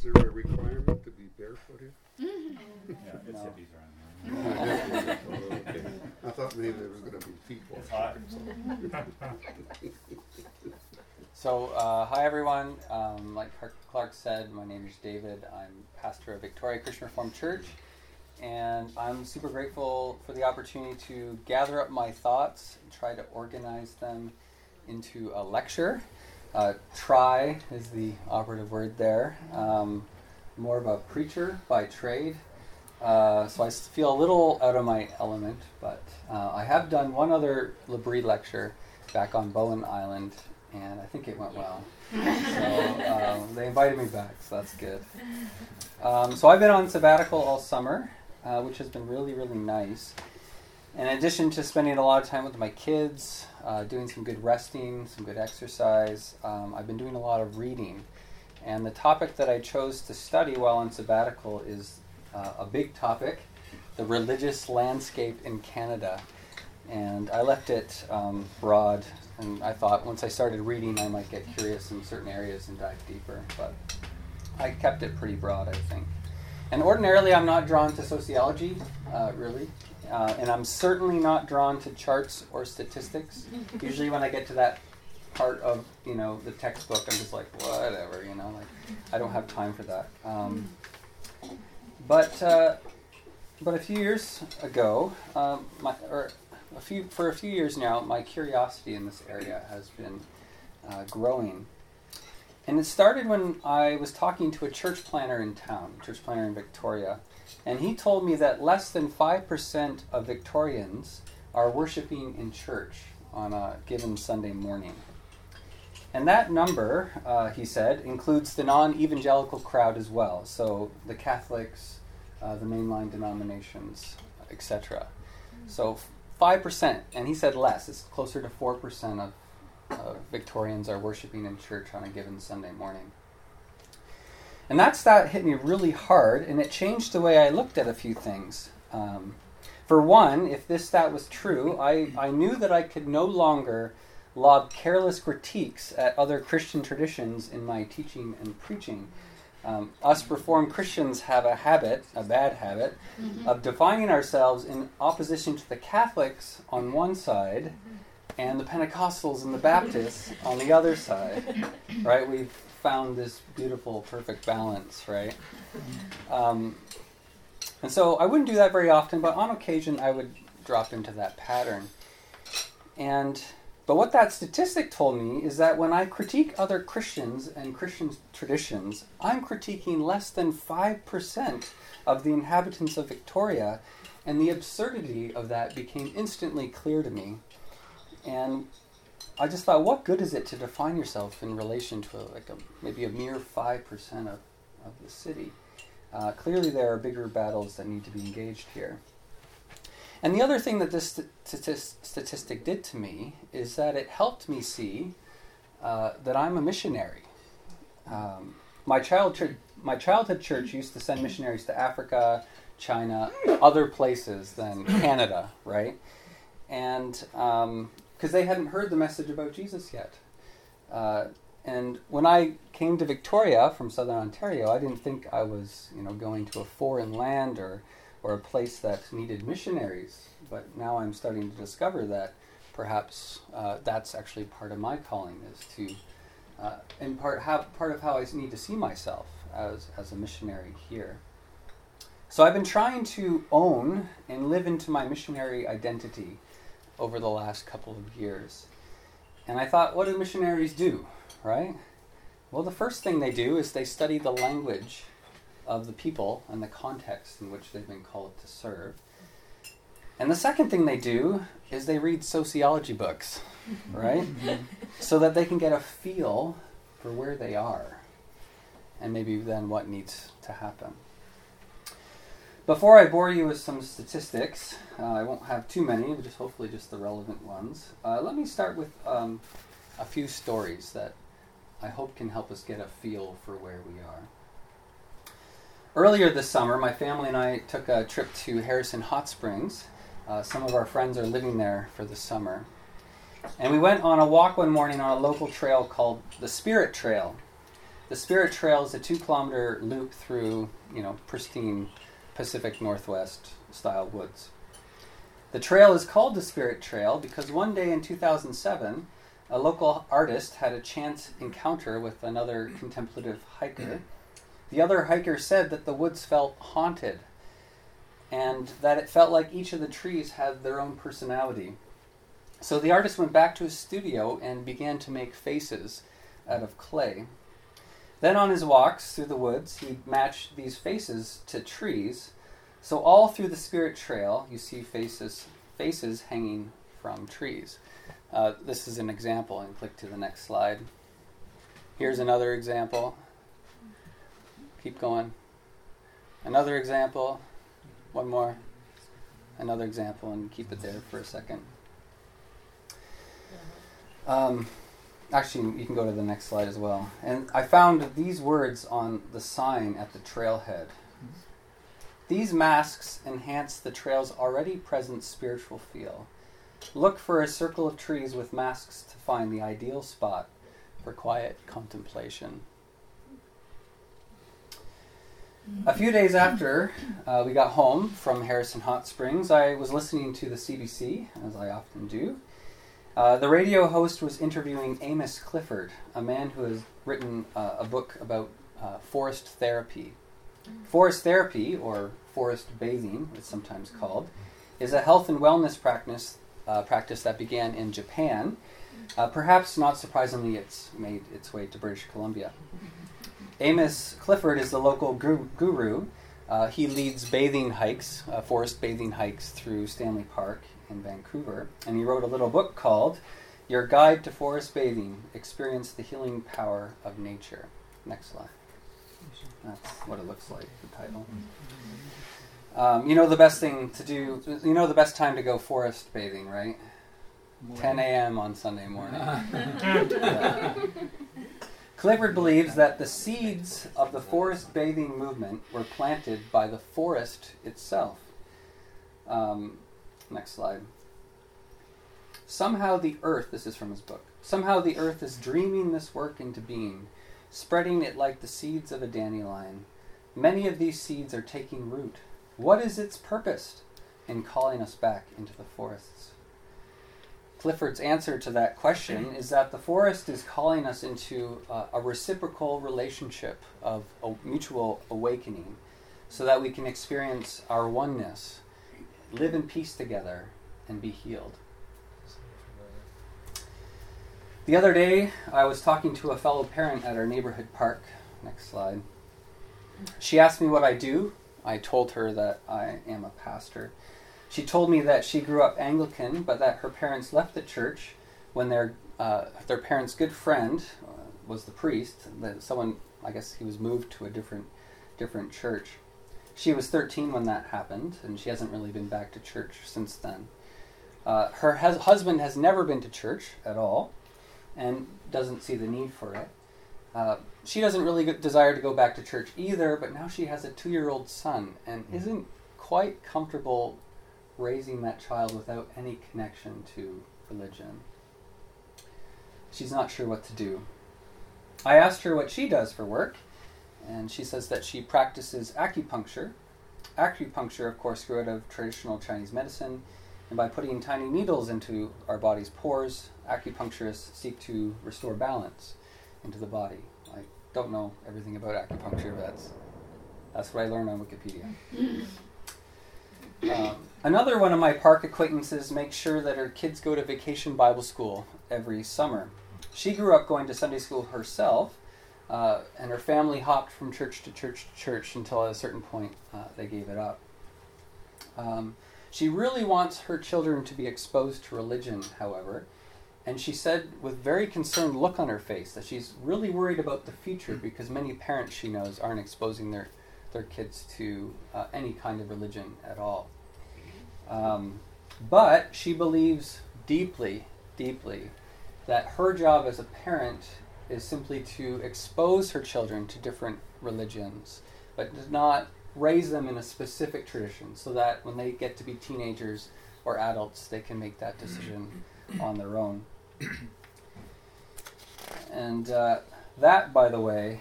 Is there a requirement to be barefooted? Yeah, it's No. hippies around here. Oh, okay. I thought maybe there was going to be feet It's washing. hot. So, uh, hi everyone. Um, like Clark- Clark said, my name is David. I'm pastor of Victoria Christian Reformed Church, and I'm super grateful for the opportunity to gather up my thoughts and try to organize them into a lecture. Uh, try is the operative word there. Um, more of a preacher by trade. Uh, so I feel a little out of my element, but uh, I have done one other L'Abri lecture back on Bowen Island, and I think it went well. so um, they invited me back, so that's good. Um, so I've been on sabbatical all summer, uh, which has been really, really nice. In addition to spending a lot of time with my kids, uh, doing some good resting, some good exercise, um, I've been doing a lot of reading. And the topic that I chose to study while on sabbatical is uh, a big topic the religious landscape in Canada. And I left it um, broad, and I thought once I started reading, I might get curious in certain areas and dive deeper. But I kept it pretty broad, I think. And ordinarily, I'm not drawn to sociology, uh, really. Uh, and I'm certainly not drawn to charts or statistics. Usually, when I get to that part of you know the textbook, I'm just like whatever, you know, like I don't have time for that. Um, but uh, but a few years ago, um, my, or a few for a few years now, my curiosity in this area has been uh, growing. And it started when I was talking to a church planter in town, church planter in Victoria, and he told me that less than 5% of Victorians are worshiping in church on a given Sunday morning. And that number, uh, he said, includes the non evangelical crowd as well, so the Catholics, uh, the mainline denominations, etc. So 5%, and he said less, it's closer to 4% of Victorians are worshiping in church on a given Sunday morning. And that stat hit me really hard, and it changed the way I looked at a few things. Um, for one, if this stat was true, I, I knew that I could no longer lob careless critiques at other Christian traditions in my teaching and preaching. Um, us Reformed Christians have a habit, a bad habit, of defining ourselves in opposition to the Catholics on one side and the Pentecostals and the Baptists on the other side. Right? We've found this beautiful, perfect balance, right? Um, and so I wouldn't do that very often, but on occasion I would drop into that pattern. And but what that statistic told me is that when I critique other Christians and Christian traditions, I'm critiquing less than 5% of the inhabitants of Victoria, and the absurdity of that became instantly clear to me. And I just thought, what good is it to define yourself in relation to a, like a, maybe a mere 5% of, of the city? Uh, clearly, there are bigger battles that need to be engaged here. And the other thing that this statis- statistic did to me is that it helped me see uh, that I'm a missionary. Um, my, child my childhood church used to send missionaries to Africa, China, other places than Canada, right? And because they hadn't heard the message about Jesus yet. Uh, and when I came to Victoria from Southern Ontario, I didn't think I was, you know, going to a foreign land or or a place that needed missionaries. But now I'm starting to discover that perhaps uh, that's actually part of my calling is to, uh, in part, have part of how I need to see myself as as a missionary here. So I've been trying to own and live into my missionary identity over the last couple of years. And I thought, what do missionaries do, right? Well, the first thing they do is they study the language of the people and the context in which they've been called to serve. And the second thing they do is they read sociology books, right? Mm-hmm. so that they can get a feel for where they are and maybe then what needs to happen. Before I bore you with some statistics, uh, I won't have too many, but just hopefully just the relevant ones. Uh, let me start with um, a few stories that I hope can help us get a feel for where we are. Earlier this summer, my family and I took a trip to Harrison Hot Springs. Uh, some of our friends are living there for the summer. And we went on a walk one morning on a local trail called the Spirit Trail. The Spirit Trail is a two kilometer loop through, you know, pristine Pacific Northwest style woods. The trail is called the Spirit Trail because one day in 2007, a local artist had a chance encounter with another contemplative hiker. The other hiker said that the woods felt haunted and that it felt like each of the trees had their own personality. So the artist went back to his studio and began to make faces out of clay. Then on his walks through the woods, he matched these faces to trees. So all through the spirit trail, you see faces faces hanging from trees. Uh, this is an example, and click to the next slide. Here's another example. Keep going. Another example. One more. Another example, and keep it there for a second. Um, actually, you can go to the next slide as well. And I found these words on the sign at the trailhead. These masks enhance the trail's already present spiritual feel. Look for a circle of trees with masks to find the ideal spot for quiet contemplation. A few days after uh, we got home from Harrison Hot Springs, I was listening to the CBC, as I often do. Uh, the radio host was interviewing Amos Clifford, a man who has written uh, a book about uh, forest therapy. Forest therapy, or forest bathing, it's sometimes called, is a health and wellness practice, uh, practice that began in Japan. Uh, perhaps not surprisingly, it's made its way to British Columbia. Amos Clifford is the local guru. Uh, he leads bathing hikes, forest bathing hikes through Stanley Park in Vancouver, and he wrote a little book called Your Guide to Forest Bathing Experience the Healing Power of Nature. Next slide. That's what it looks like, the title. Um, you know the best thing to do, you know the best time to go forest bathing, right? 10 a.m. on Sunday morning. yeah. Clifford believes that the seeds of the forest bathing movement were planted by the forest itself. Um, next slide. Somehow the earth, this is from his book, somehow the earth is dreaming this work into being, spreading it like the seeds of a dandelion. Many of these seeds are taking root. What is its purpose in calling us back into the forests? Clifford's answer to that question is that the forest is calling us into uh, a reciprocal relationship of a mutual awakening so that we can experience our oneness, live in peace together, and be healed. The other day, I was talking to a fellow parent at our neighborhood park. Next slide. She asked me what I do. I told her that I am a pastor. She told me that she grew up Anglican, but that her parents left the church when their uh, their parents' good friend uh, was the priest. That someone, I guess, he was moved to a different different church. She was 13 when that happened, and she hasn't really been back to church since then. Uh, her has, husband has never been to church at all, and doesn't see the need for it. Uh, she doesn't really desire to go back to church either, but now she has a two-year-old son and isn't quite comfortable raising that child without any connection to religion. She's not sure what to do. I asked her what she does for work, and she says that she practices acupuncture. Acupuncture, of course, grew out of traditional Chinese medicine, and by putting tiny needles into our body's pores, acupuncturists seek to restore balance into the body. I don't know everything about acupuncture, but that's, that's what I learned on Wikipedia. Um, another one of my park acquaintances makes sure that her kids go to vacation Bible school every summer. She grew up going to Sunday school herself, uh, and her family hopped from church to church to church until at a certain point uh, they gave it up. Um, she really wants her children to be exposed to religion, however, and she said with very concerned look on her face that she's really worried about the future because many parents she knows aren't exposing their their kids to uh, any kind of religion at all. Um, but she believes deeply, deeply that her job as a parent is simply to expose her children to different religions, but does not raise them in a specific tradition so that when they get to be teenagers or adults, they can make that decision on their own. And uh, that, by the way,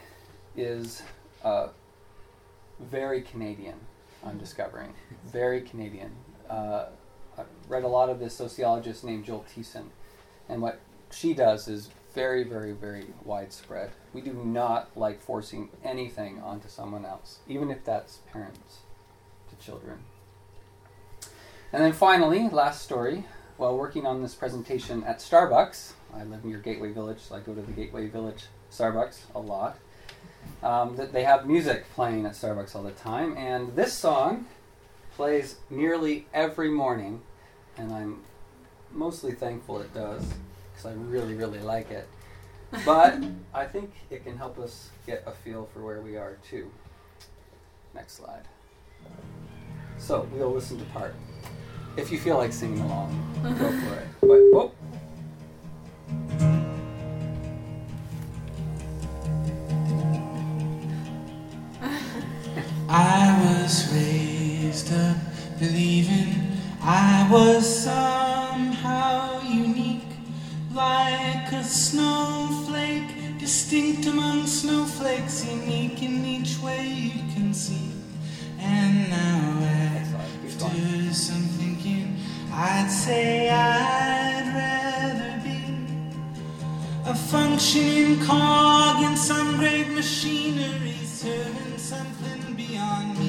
is uh, very Canadian. I'm discovering very Canadian. Uh, I read a lot of this sociologist named Joel Thiessen, and what she does is very, very, very widespread. We do not like forcing anything onto someone else, even if that's parents to children. And then finally, last story. While working on this presentation at Starbucks, I live near Gateway Village, so I go to the Gateway Village Starbucks a lot. Um, that they have music playing at Starbucks all the time, and this song plays nearly every morning, and I'm mostly thankful it does because I really, really like it. But I think it can help us get a feel for where we are too. Next slide. So we'll listen to part. If you feel like singing along, go for it. But whoop. Oh. I was raised up believing I was somehow distinct among snowflakes, unique in each way you can see. And now, after some thinking, I'd say I'd rather be a functioning cog in some great machinery, serving something beyond me.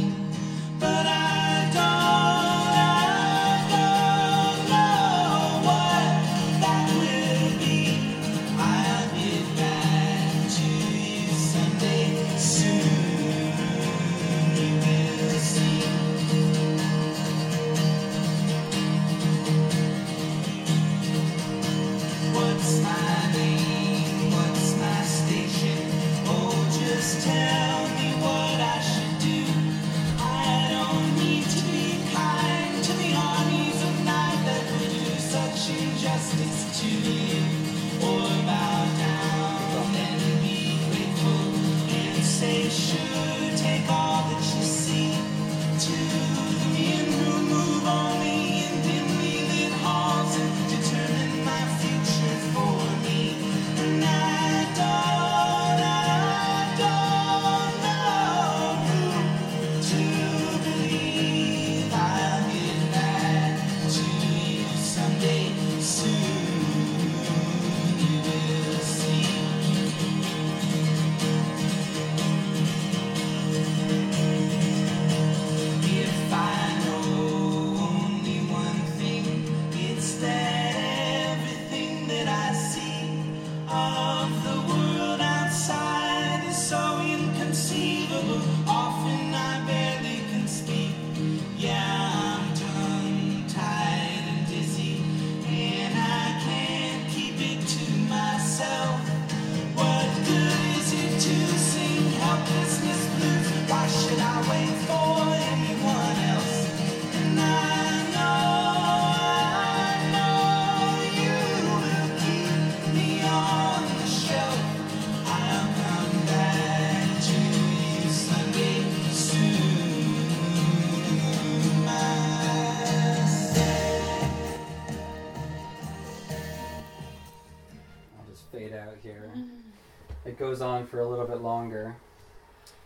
Goes on for a little bit longer.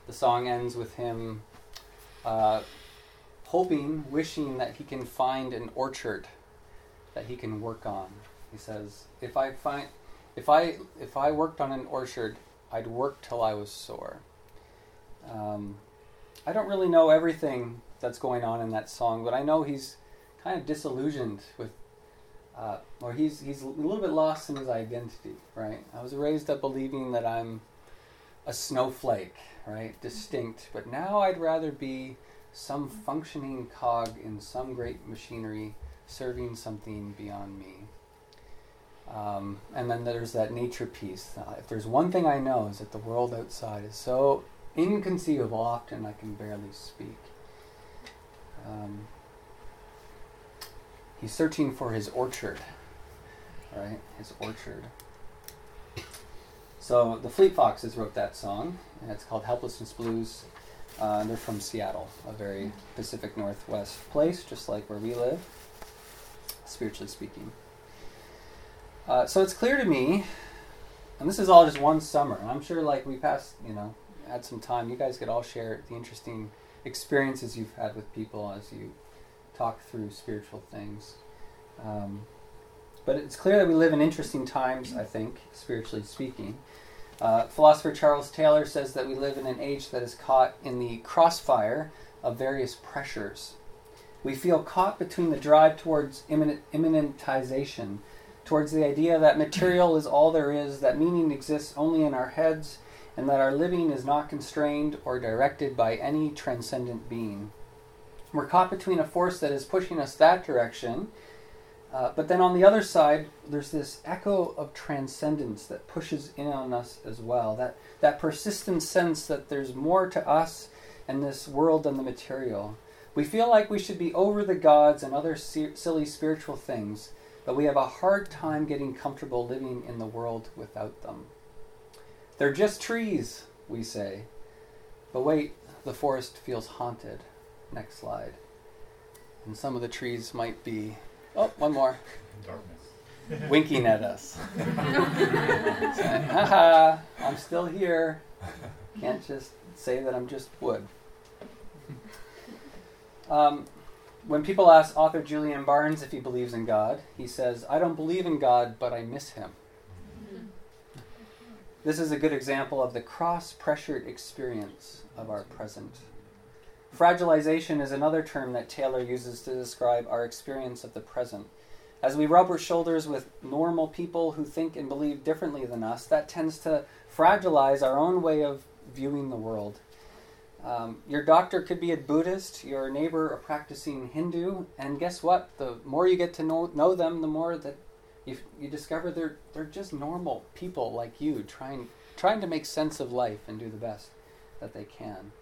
The song ends with him uh, hoping, wishing that he can find an orchard that he can work on. He says, "If I find, if I if I worked on an orchard, I'd work till I was sore." Um, I don't really know everything that's going on in that song, but I know he's kind of disillusioned with uh, or he's he's a little bit lost in his identity, right? I was raised up believing that I'm a snowflake, right, distinct, but now I'd rather be some functioning cog in some great machinery, serving something beyond me. Um, and then there's that nature piece. Uh, if there's one thing I know is that the world outside is so inconceivable. Often I can barely speak. Um, he's searching for his orchard, right? His orchard. So the Fleet Foxes wrote that song, and it's called "Helplessness Blues." Uh, they're from Seattle, a very Pacific Northwest place, just like where we live, spiritually speaking. Uh, so it's clear to me, and this is all just one summer. and I'm sure, like we passed, you know, had some time, you guys could all share the interesting experiences you've had with people as you talk through spiritual things. Um, but it's clear that we live in interesting times, I think, spiritually speaking. Uh, philosopher Charles Taylor says that we live in an age that is caught in the crossfire of various pressures. We feel caught between the drive towards imminent, immanentization, towards the idea that material is all there is, that meaning exists only in our heads, and that our living is not constrained or directed by any transcendent being. We're caught between a force that is pushing us that direction, uh, but then on the other side, there's this echo of transcendence that pushes in on us as well. That, that persistent sense that there's more to us and this world than the material. We feel like we should be over the gods and other si- silly spiritual things, but we have a hard time getting comfortable living in the world without them. They're just trees, we say. But wait, the forest feels haunted. Next slide. And some of the trees might be. Oh, one more. Darkness. Winking at us. Saying, Haha, I'm still here. Can't just say that I'm just wood. Um, when people ask author Julian Barnes if he believes in God, he says, I don't believe in God, but I miss him. This is a good example of the cross pressured experience of our present. Fragilization is another term that Taylor uses to describe our experience of the present. As we rub our shoulders with normal people who think and believe differently than us, that tends to fragilize our own way of viewing the world. Um, your doctor could be a Buddhist, your neighbor a practicing Hindu, and guess what? The more you get to know, know them, the more that you, you discover they're, they're just normal people like you, trying, trying to make sense of life and do the best that they can.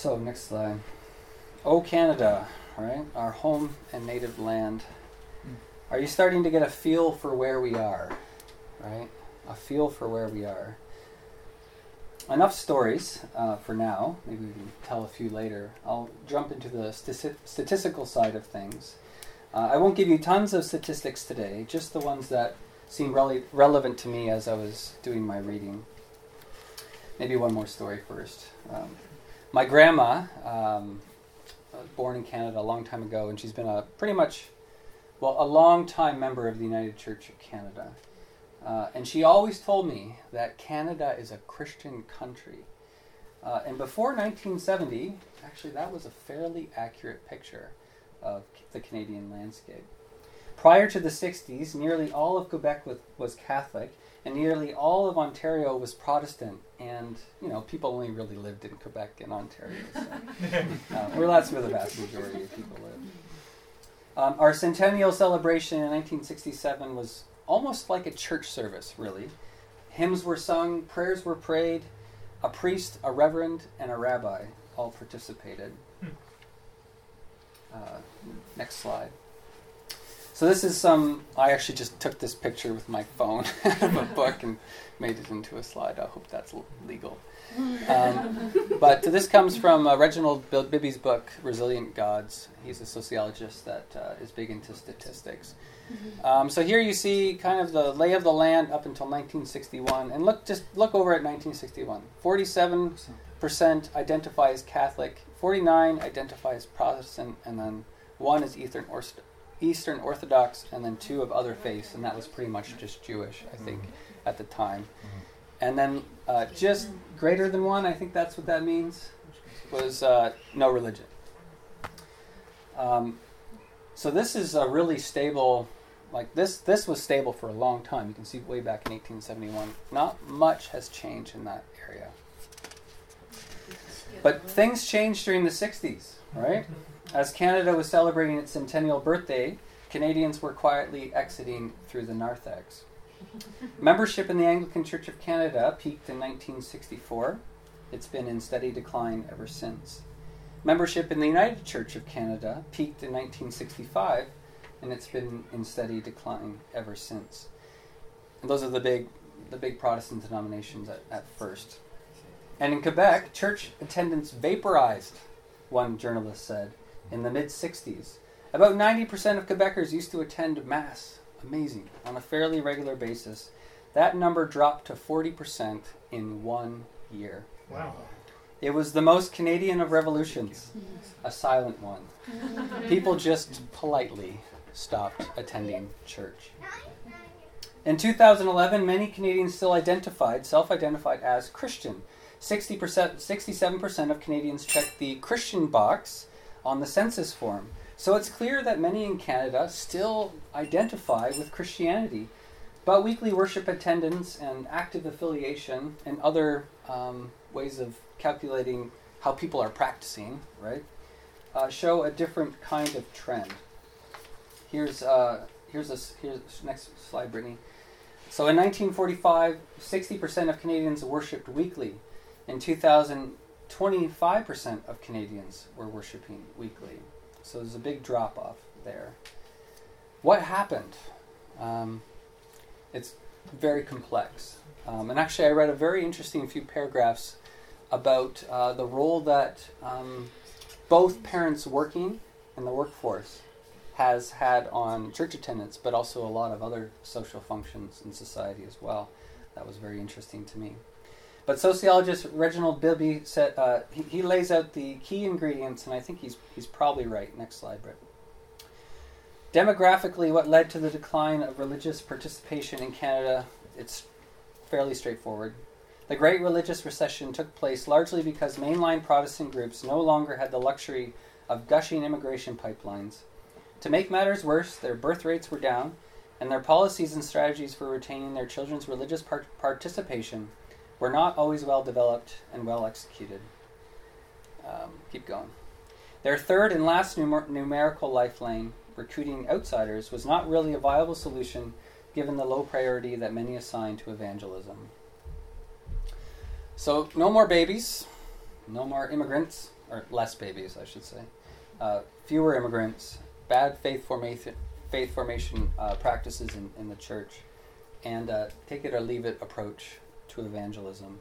So, next slide. Oh, Canada, right? Our home and native land. Are you starting to get a feel for where we are? Right? A feel for where we are. Enough stories uh, for now. Maybe we can tell a few later. I'll jump into the stati- statistical side of things. Uh, I won't give you tons of statistics today, just the ones that seem rele- relevant to me as I was doing my reading. Maybe one more story first. Um, my grandma um, born in Canada a long time ago, and she's been a pretty much, well, a long time member of the United Church of Canada. Uh, and she always told me that Canada is a Christian country. Uh, and before 1970, actually, that was a fairly accurate picture of the Canadian landscape. Prior to the 60s, nearly all of Quebec was, was Catholic, and nearly all of Ontario was Protestant. And, you know, people only really lived in Quebec and Ontario. So, uh, well, that's where the vast majority of people live. Um, our centennial celebration in 1967 was almost like a church service, really. Hymns were sung, prayers were prayed, a priest, a reverend, and a rabbi all participated. Uh, next slide. So this is some. I actually just took this picture with my phone out of a book and made it into a slide. I hope that's legal. Um, but this comes from uh, Reginald Bibby's book, Resilient Gods. He's a sociologist that uh, is big into statistics. Um, so here you see kind of the lay of the land up until 1961, and look just look over at 1961. 47 percent identify as Catholic, 49 identify as Protestant, and then one is Eastern Eastern Orthodox, and then two of other faiths, and that was pretty much just Jewish, I think, at the time. And then uh, just greater than one, I think that's what that means, was uh, no religion. Um, so this is a really stable, like this. This was stable for a long time. You can see way back in 1871. Not much has changed in that area. But things changed during the 60s, right? As Canada was celebrating its centennial birthday, Canadians were quietly exiting through the narthex. Membership in the Anglican Church of Canada peaked in 1964. It's been in steady decline ever since. Membership in the United Church of Canada peaked in 1965, and it's been in steady decline ever since. And those are the big, the big Protestant denominations at, at first. And in Quebec, church attendance vaporized, one journalist said, in the mid 60s. About 90% of Quebecers used to attend Mass, amazing, on a fairly regular basis. that number dropped to 40% in one year. Wow. It was the most Canadian of revolutions, mm-hmm. a silent one. People just politely stopped attending church. In 2011, many Canadians still identified, self-identified as Christian. 60%, 67% of Canadians checked the Christian box on the census form. So it's clear that many in Canada still identify with Christianity. But weekly worship attendance and active affiliation and other um, ways of calculating how people are practicing, right, uh, show a different kind of trend. Here's uh, here's a here's next slide, Brittany. So in 1945, 60% of Canadians worshipped weekly. In 2000, 25% of Canadians were worshiping weekly. So there's a big drop off there. What happened? Um, it's very complex. Um, and actually, I read a very interesting few paragraphs about uh, the role that um, both parents working in the workforce has had on church attendance, but also a lot of other social functions in society as well. That was very interesting to me. But sociologist Reginald Bibby said uh, he, he lays out the key ingredients, and I think he's he's probably right. Next slide, Britt. Demographically, what led to the decline of religious participation in Canada? It's fairly straightforward. The Great Religious Recession took place largely because mainline Protestant groups no longer had the luxury of gushing immigration pipelines. To make matters worse, their birth rates were down, and their policies and strategies for retaining their children's religious part- participation were not always well developed and well executed. Um, keep going. Their third and last numer- numerical lifeline, recruiting outsiders, was not really a viable solution given the low priority that many assigned to evangelism. So, no more babies, no more immigrants, or less babies, I should say. Uh, fewer immigrants, bad faith formation, faith formation uh, practices in, in the church, and uh, take it or leave it approach to evangelism.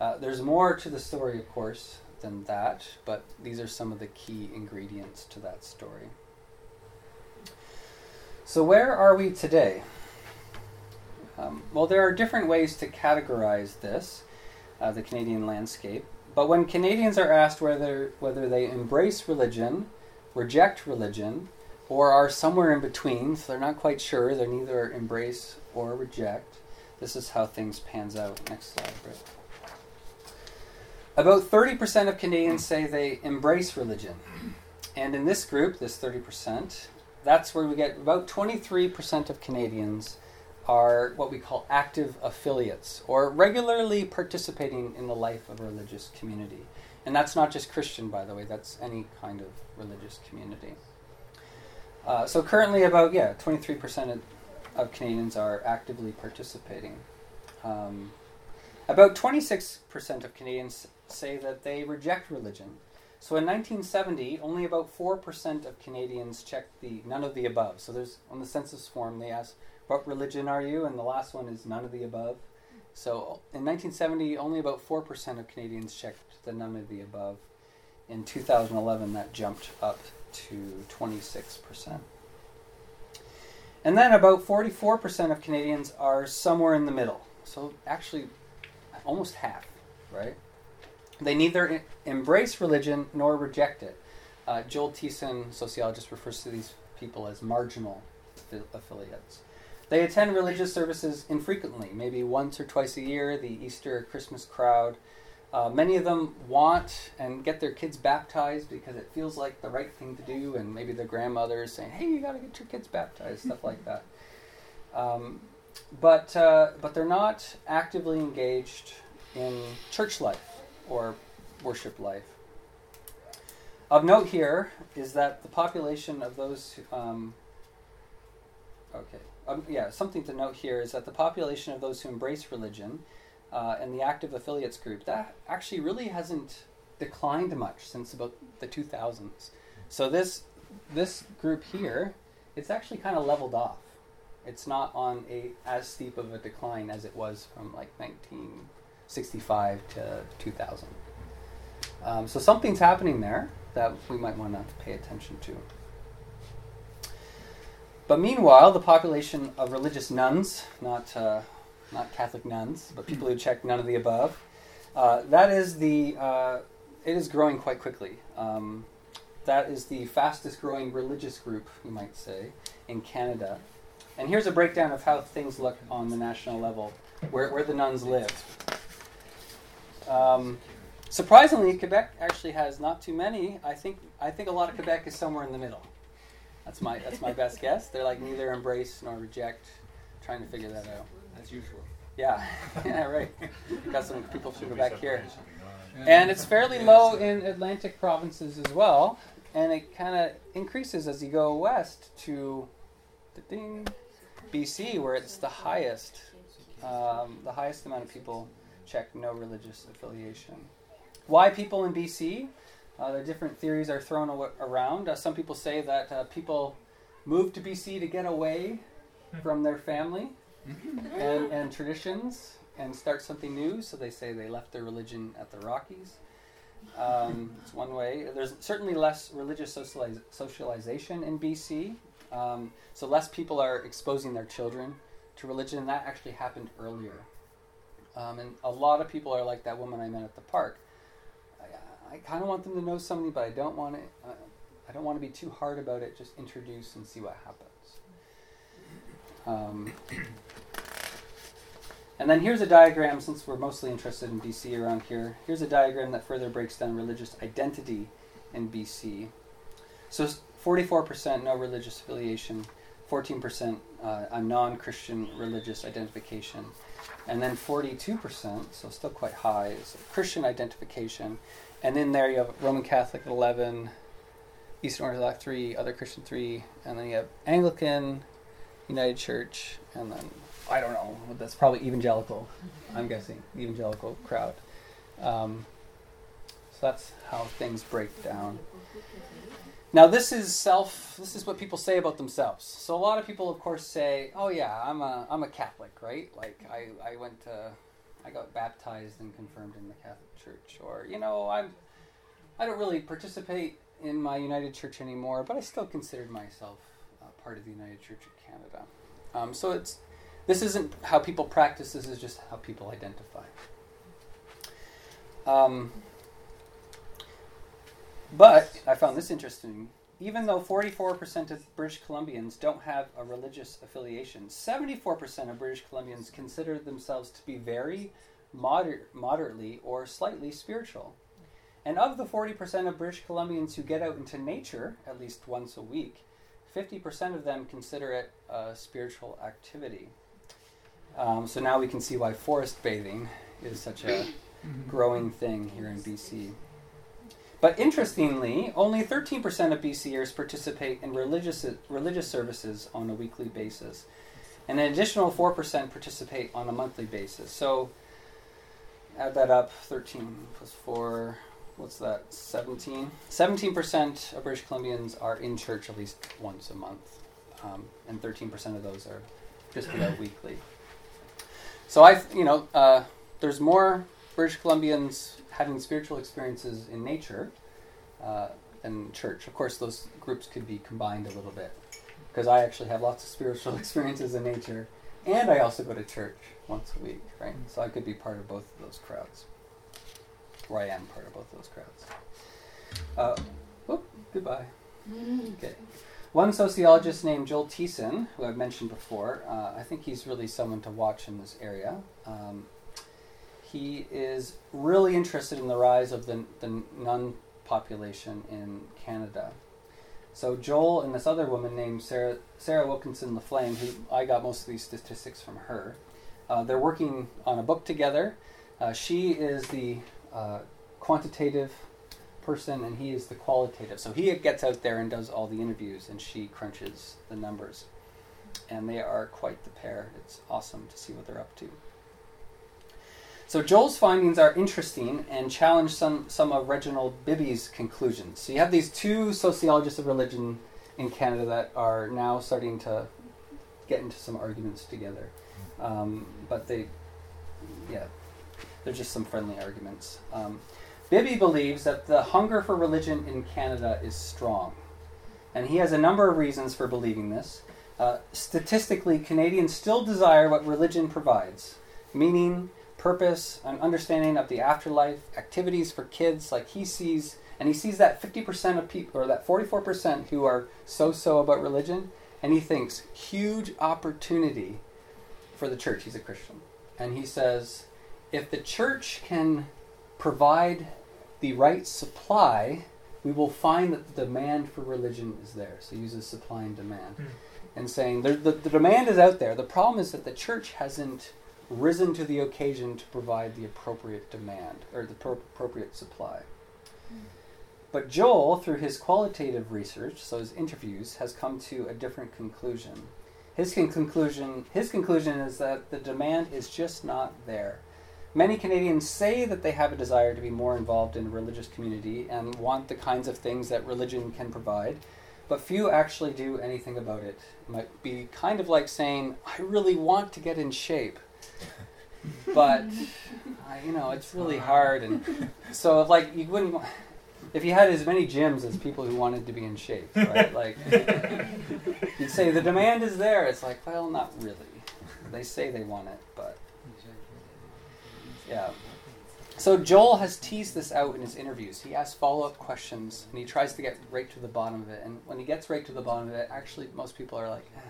Uh, there's more to the story, of course, than that, but these are some of the key ingredients to that story. So, where are we today? Um, well, there are different ways to categorize this, uh, the Canadian landscape. But when Canadians are asked whether whether they embrace religion, reject religion, or are somewhere in between, so they're not quite sure, they're neither embrace or reject. This is how things pans out. Next slide, Britt. About 30% of Canadians say they embrace religion. And in this group, this 30%, that's where we get about 23% of Canadians are what we call active affiliates, or regularly participating in the life of a religious community. And that's not just Christian, by the way, that's any kind of religious community. Uh, so currently, about, yeah, 23% of, of Canadians are actively participating. Um, about 26% of Canadians say that they reject religion. So in 1970, only about 4% of Canadians checked the none of the above. So there's on the census form they ask, "What religion are you?" and the last one is none of the above. So in 1970, only about 4% of Canadians checked the none of the above. In 2011, that jumped up to 26%. And then about 44% of Canadians are somewhere in the middle. So actually, almost half, right? They neither embrace religion nor reject it. Uh, Joel Thiessen, sociologist, refers to these people as marginal affiliates. They attend religious services infrequently, maybe once or twice a year, the Easter, Christmas crowd. Uh, many of them want and get their kids baptized because it feels like the right thing to do, and maybe their grandmother is saying, "Hey, you got to get your kids baptized," stuff like that. Um, but uh, but they're not actively engaged in church life or worship life. Of note here is that the population of those um, okay um, yeah something to note here is that the population of those who embrace religion uh, and the active affiliates group that actually really hasn't declined much since about the 2000s. So this this group here, it's actually kind of leveled off. It's not on a as steep of a decline as it was from like 1965 to 2000. Um, so something's happening there that we might want to pay attention to. But meanwhile, the population of religious nuns, not uh, not Catholic nuns, but people who check none of the above. Uh, that is the, uh, it is growing quite quickly. Um, that is the fastest growing religious group, you might say, in Canada. And here's a breakdown of how things look on the national level, where, where the nuns live. Um, surprisingly, Quebec actually has not too many. I think I think a lot of Quebec is somewhere in the middle. That's my that's my best guess. They're like neither embrace nor reject, trying to figure that out. As usual. Yeah, yeah, right. Got some people from back here, and it's fairly low in Atlantic provinces as well, and it kind of increases as you go west to the ding, BC, where it's the highest. Um, the highest amount of people check no religious affiliation. Why people in BC? Uh, the different theories are thrown aw- around. Uh, some people say that uh, people moved to BC to get away from their family and, and traditions and start something new. So they say they left their religion at the Rockies. Um, it's one way. There's certainly less religious socialize- socialization in BC. Um, so less people are exposing their children to religion. And that actually happened earlier. Um, and a lot of people are like that woman I met at the park. I, I kind of want them to know something, but I don't want it. Uh, I don't want to be too hard about it. Just introduce and see what happens. And then here's a diagram, since we're mostly interested in BC around here. Here's a diagram that further breaks down religious identity in BC. So 44% no religious affiliation, 14% uh, a non Christian religious identification, and then 42%, so still quite high, is Christian identification. And in there you have Roman Catholic 11, Eastern Orthodox 3, other Christian 3, and then you have Anglican, United Church, and then I don't know. That's probably evangelical. I'm guessing evangelical crowd. Um, so that's how things break down. Now this is self. This is what people say about themselves. So a lot of people, of course, say, "Oh yeah, I'm a I'm a Catholic, right? Like I I went to, I got baptized and confirmed in the Catholic Church, or you know I'm, I don't really participate in my United Church anymore, but I still considered myself uh, part of the United Church of Canada. Um, so it's this isn't how people practice. This is just how people identify. Um, but I found this interesting. Even though 44% of British Columbians don't have a religious affiliation, 74% of British Columbians consider themselves to be very moder- moderately or slightly spiritual. And of the 40% of British Columbians who get out into nature at least once a week, 50% of them consider it a spiritual activity. Um, so now we can see why forest bathing is such a growing thing here in BC. But interestingly, only 13% of BCers participate in religious, religious services on a weekly basis, and an additional 4% participate on a monthly basis. So add that up 13 plus 4, what's that? 17? 17% of British Columbians are in church at least once a month, um, and 13% of those are just about weekly. So I, you know, uh, there's more British Columbians having spiritual experiences in nature uh, than church. Of course, those groups could be combined a little bit because I actually have lots of spiritual experiences in nature, and I also go to church once a week, right? So I could be part of both of those crowds, or I am part of both of those crowds. Uh, whoop, goodbye. Okay. One sociologist named Joel Thiessen, who I've mentioned before, uh, I think he's really someone to watch in this area. Um, he is really interested in the rise of the, the nun population in Canada. So Joel and this other woman named Sarah Sarah Wilkins-Laflamme, who I got most of these statistics from her. Uh, they're working on a book together. Uh, she is the uh, quantitative person, and he is the qualitative. So he gets out there and does all the interviews, and she crunches the numbers. And they are quite the pair. It's awesome to see what they're up to. So Joel's findings are interesting and challenge some, some of Reginald Bibby's conclusions. So you have these two sociologists of religion in Canada that are now starting to get into some arguments together. Um, but they, yeah, they're just some friendly arguments. Um, Bibby believes that the hunger for religion in Canada is strong. And he has a number of reasons for believing this. Uh, statistically, Canadians still desire what religion provides meaning, purpose, an understanding of the afterlife, activities for kids. Like he sees, and he sees that 50% of people, or that 44% who are so so about religion, and he thinks, huge opportunity for the church. He's a Christian. And he says, if the church can provide the right supply, we will find that the demand for religion is there. So he uses supply and demand. Mm. And saying the, the, the demand is out there. The problem is that the church hasn't risen to the occasion to provide the appropriate demand or the pro- appropriate supply. But Joel, through his qualitative research, so his interviews, has come to a different conclusion. His con- conclusion, his conclusion is that the demand is just not there. Many Canadians say that they have a desire to be more involved in a religious community and want the kinds of things that religion can provide, but few actually do anything about it. It might be kind of like saying, "I really want to get in shape." But I, you know, it's really hard and so if like you wouldn't if you had as many gyms as people who wanted to be in shape, right? Like you'd say the demand is there. It's like, well, not really. They say they want it, but yeah. So Joel has teased this out in his interviews. He asks follow-up questions and he tries to get right to the bottom of it. And when he gets right to the bottom of it, actually most people are like, eh,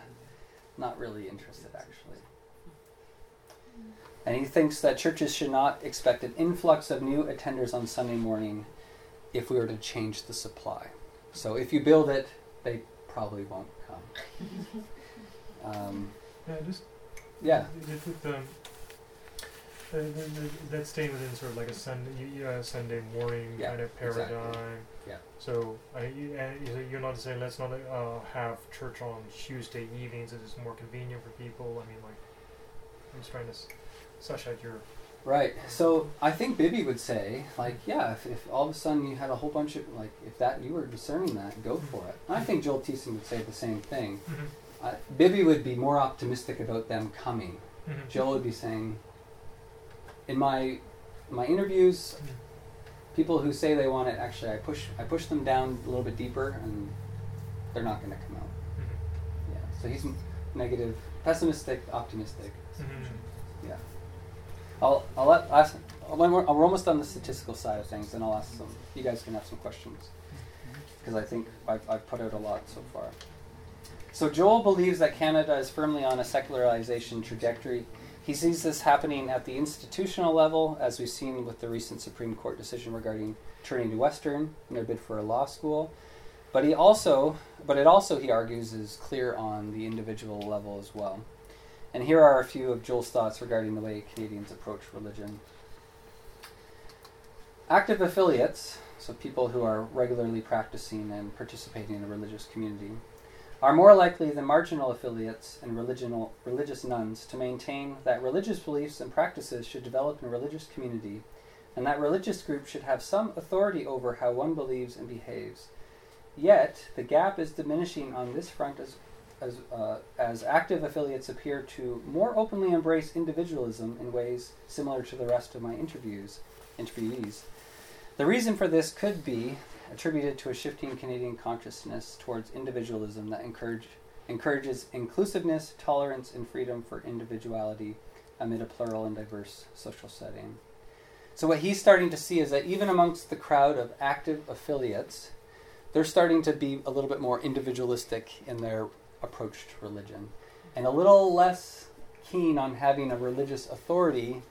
not really interested actually. And he thinks that churches should not expect an influx of new attenders on Sunday morning if we were to change the supply. So if you build it, they probably won't come. Um, Yeah, just yeah, If it, um, uh, th- th- that's staying within sort of like a Sunday, you, uh, Sunday morning Yeah, kind of exactly. paradigm. Yeah. So uh, you, you- you're not saying let's not uh, have church on Tuesday evenings. It is more convenient for people. I mean, like, I'm just trying to s- suss out your. Right. So I think Bibby would say, like, yeah, if, if all of a sudden you had a whole bunch of, like, if that you were discerning that, go for it. I think Joel Thiessen would say the same thing. Uh, Bibby would be more optimistic about them coming. Mhm. Joel would be saying, in my my interviews, people who say they want it, actually, I push I push them down a little bit deeper, and they're not going to come out. Mhm. Yeah. So he's m- negative, pessimistic, optimistic. Mhm. Yeah. I'll I'll let ask when we're, we're almost on the statistical side of things, and I'll ask some. You guys can have some questions because I think I've, I've put out a lot so far. So Joel believes that Canada is firmly on a secularization trajectory. He sees this happening at the institutional level, as we've seen with the recent Supreme Court decision regarding Trinity Western and their bid for a law school. But he also, but it also, he argues, is clear on the individual level as well. And here are a few of Joel's thoughts regarding the way Canadians approach religion. Active affiliates, so people who are regularly practicing and participating in a religious community, are more likely than marginal affiliates and religious nones to maintain that religious beliefs and practices should develop in a religious community, and that religious groups should have some authority over how one believes and behaves. Yet, the gap is diminishing on this front as as, uh, as active affiliates appear to more openly embrace individualism in ways similar to the rest of my interviews, interviewees. The reason for this could be attributed to a shifting Canadian consciousness towards individualism that encourage, encourages inclusiveness, tolerance, and freedom for individuality amid a plural and diverse social setting. So, what he's starting to see is that even amongst the crowd of active affiliates, they're starting to be a little bit more individualistic in their approach to religion and a little less keen on having a religious authority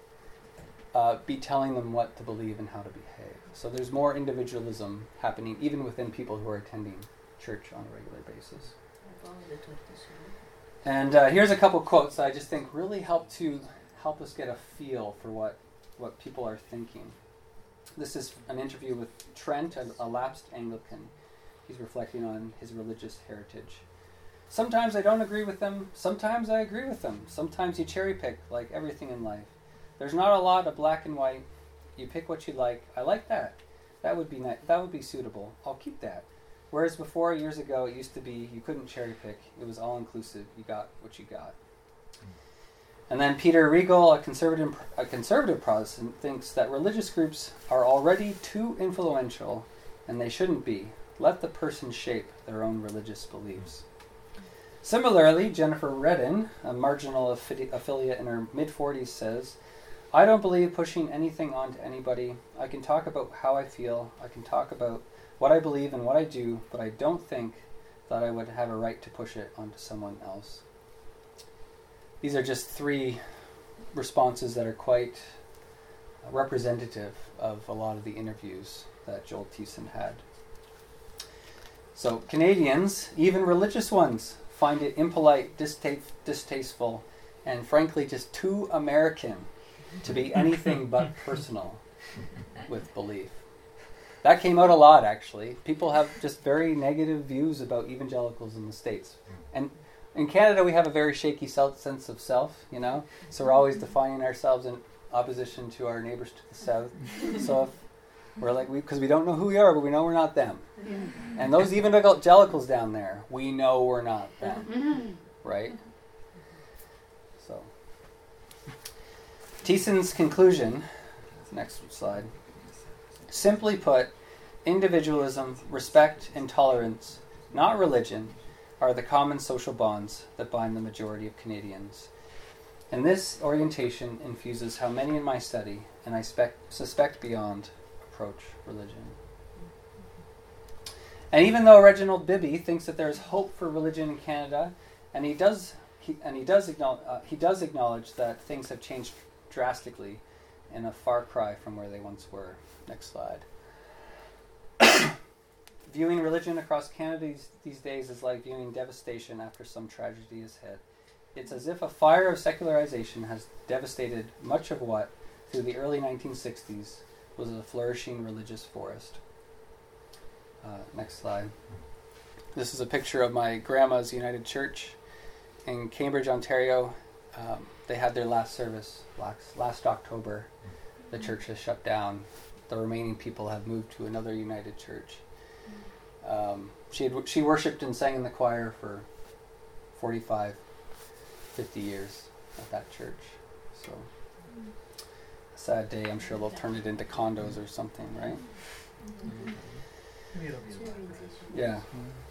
uh, be telling them what to believe and how to behave. So there's more individualism happening even within people who are attending church on a regular basis. And uh, here's a couple quotes that I just think really help to help us get a feel for what, what people are thinking. This is an interview with Trent, a, a lapsed Anglican. He's reflecting on his religious heritage. Sometimes I don't agree with them, sometimes I agree with them. Sometimes you cherry pick, like everything in life. There's not a lot of black and white. You pick what you like. I like that. That would be ni- that would be suitable. I'll keep that. Whereas before, years ago, it used to be you couldn't cherry pick. It was all inclusive. You got what you got. And then Peter Regal, a conservative, a conservative Protestant, thinks that religious groups are already too influential, and they shouldn't be. Let the person shape their own religious beliefs. Similarly, Jennifer Redden, a marginal affi- affiliate in her mid 40s, says, I don't believe pushing anything onto anybody. I can talk about how I feel, I can talk about what I believe and what I do, but I don't think that I would have a right to push it onto someone else. These are just three responses that are quite representative of a lot of the interviews that Joel Thiessen had. So, Canadians, even religious ones, find it impolite, distaste, distasteful, and frankly just too American to be anything but personal with belief. That came out a lot, actually. People have just very negative views about evangelicals in the States. And in Canada, we have a very shaky self- sense of self, you know? So we're always defining ourselves in opposition to our neighbors to the south. So if we're like, because we, we don't know who we are, but we know we're not them. And those evangelicals down there, we know we're not them, mm-hmm. right? So, Thiessen's conclusion, next slide. Simply put, individualism, respect, and tolerance, not religion, are the common social bonds that bind the majority of Canadians. And this orientation infuses how many in my study, and I spec- suspect beyond, approach religion. And even though Reginald Bibby thinks that there is hope for religion in Canada, and he does, he, and he does, acknowledge, uh, he does acknowledge that things have changed drastically and a far cry from where they once were. Next slide. viewing religion across Canada these, days is like viewing devastation after some tragedy has hit. It's as if a fire of secularization has devastated much of what, through the early 1960s, was a flourishing religious forest. Uh, next slide. This is a picture of my grandma's United Church in Cambridge, Ontario. Um, they had their last service last, last October. The mm-hmm. church has shut down. The remaining people have moved to another United Church. Um, she had, she worshipped and sang in the choir for 45, 50 years at that church. So, a sad day. I'm sure they'll turn it into condos or something, right? Maybe it'll be a time for this. Yeah. Mm-hmm.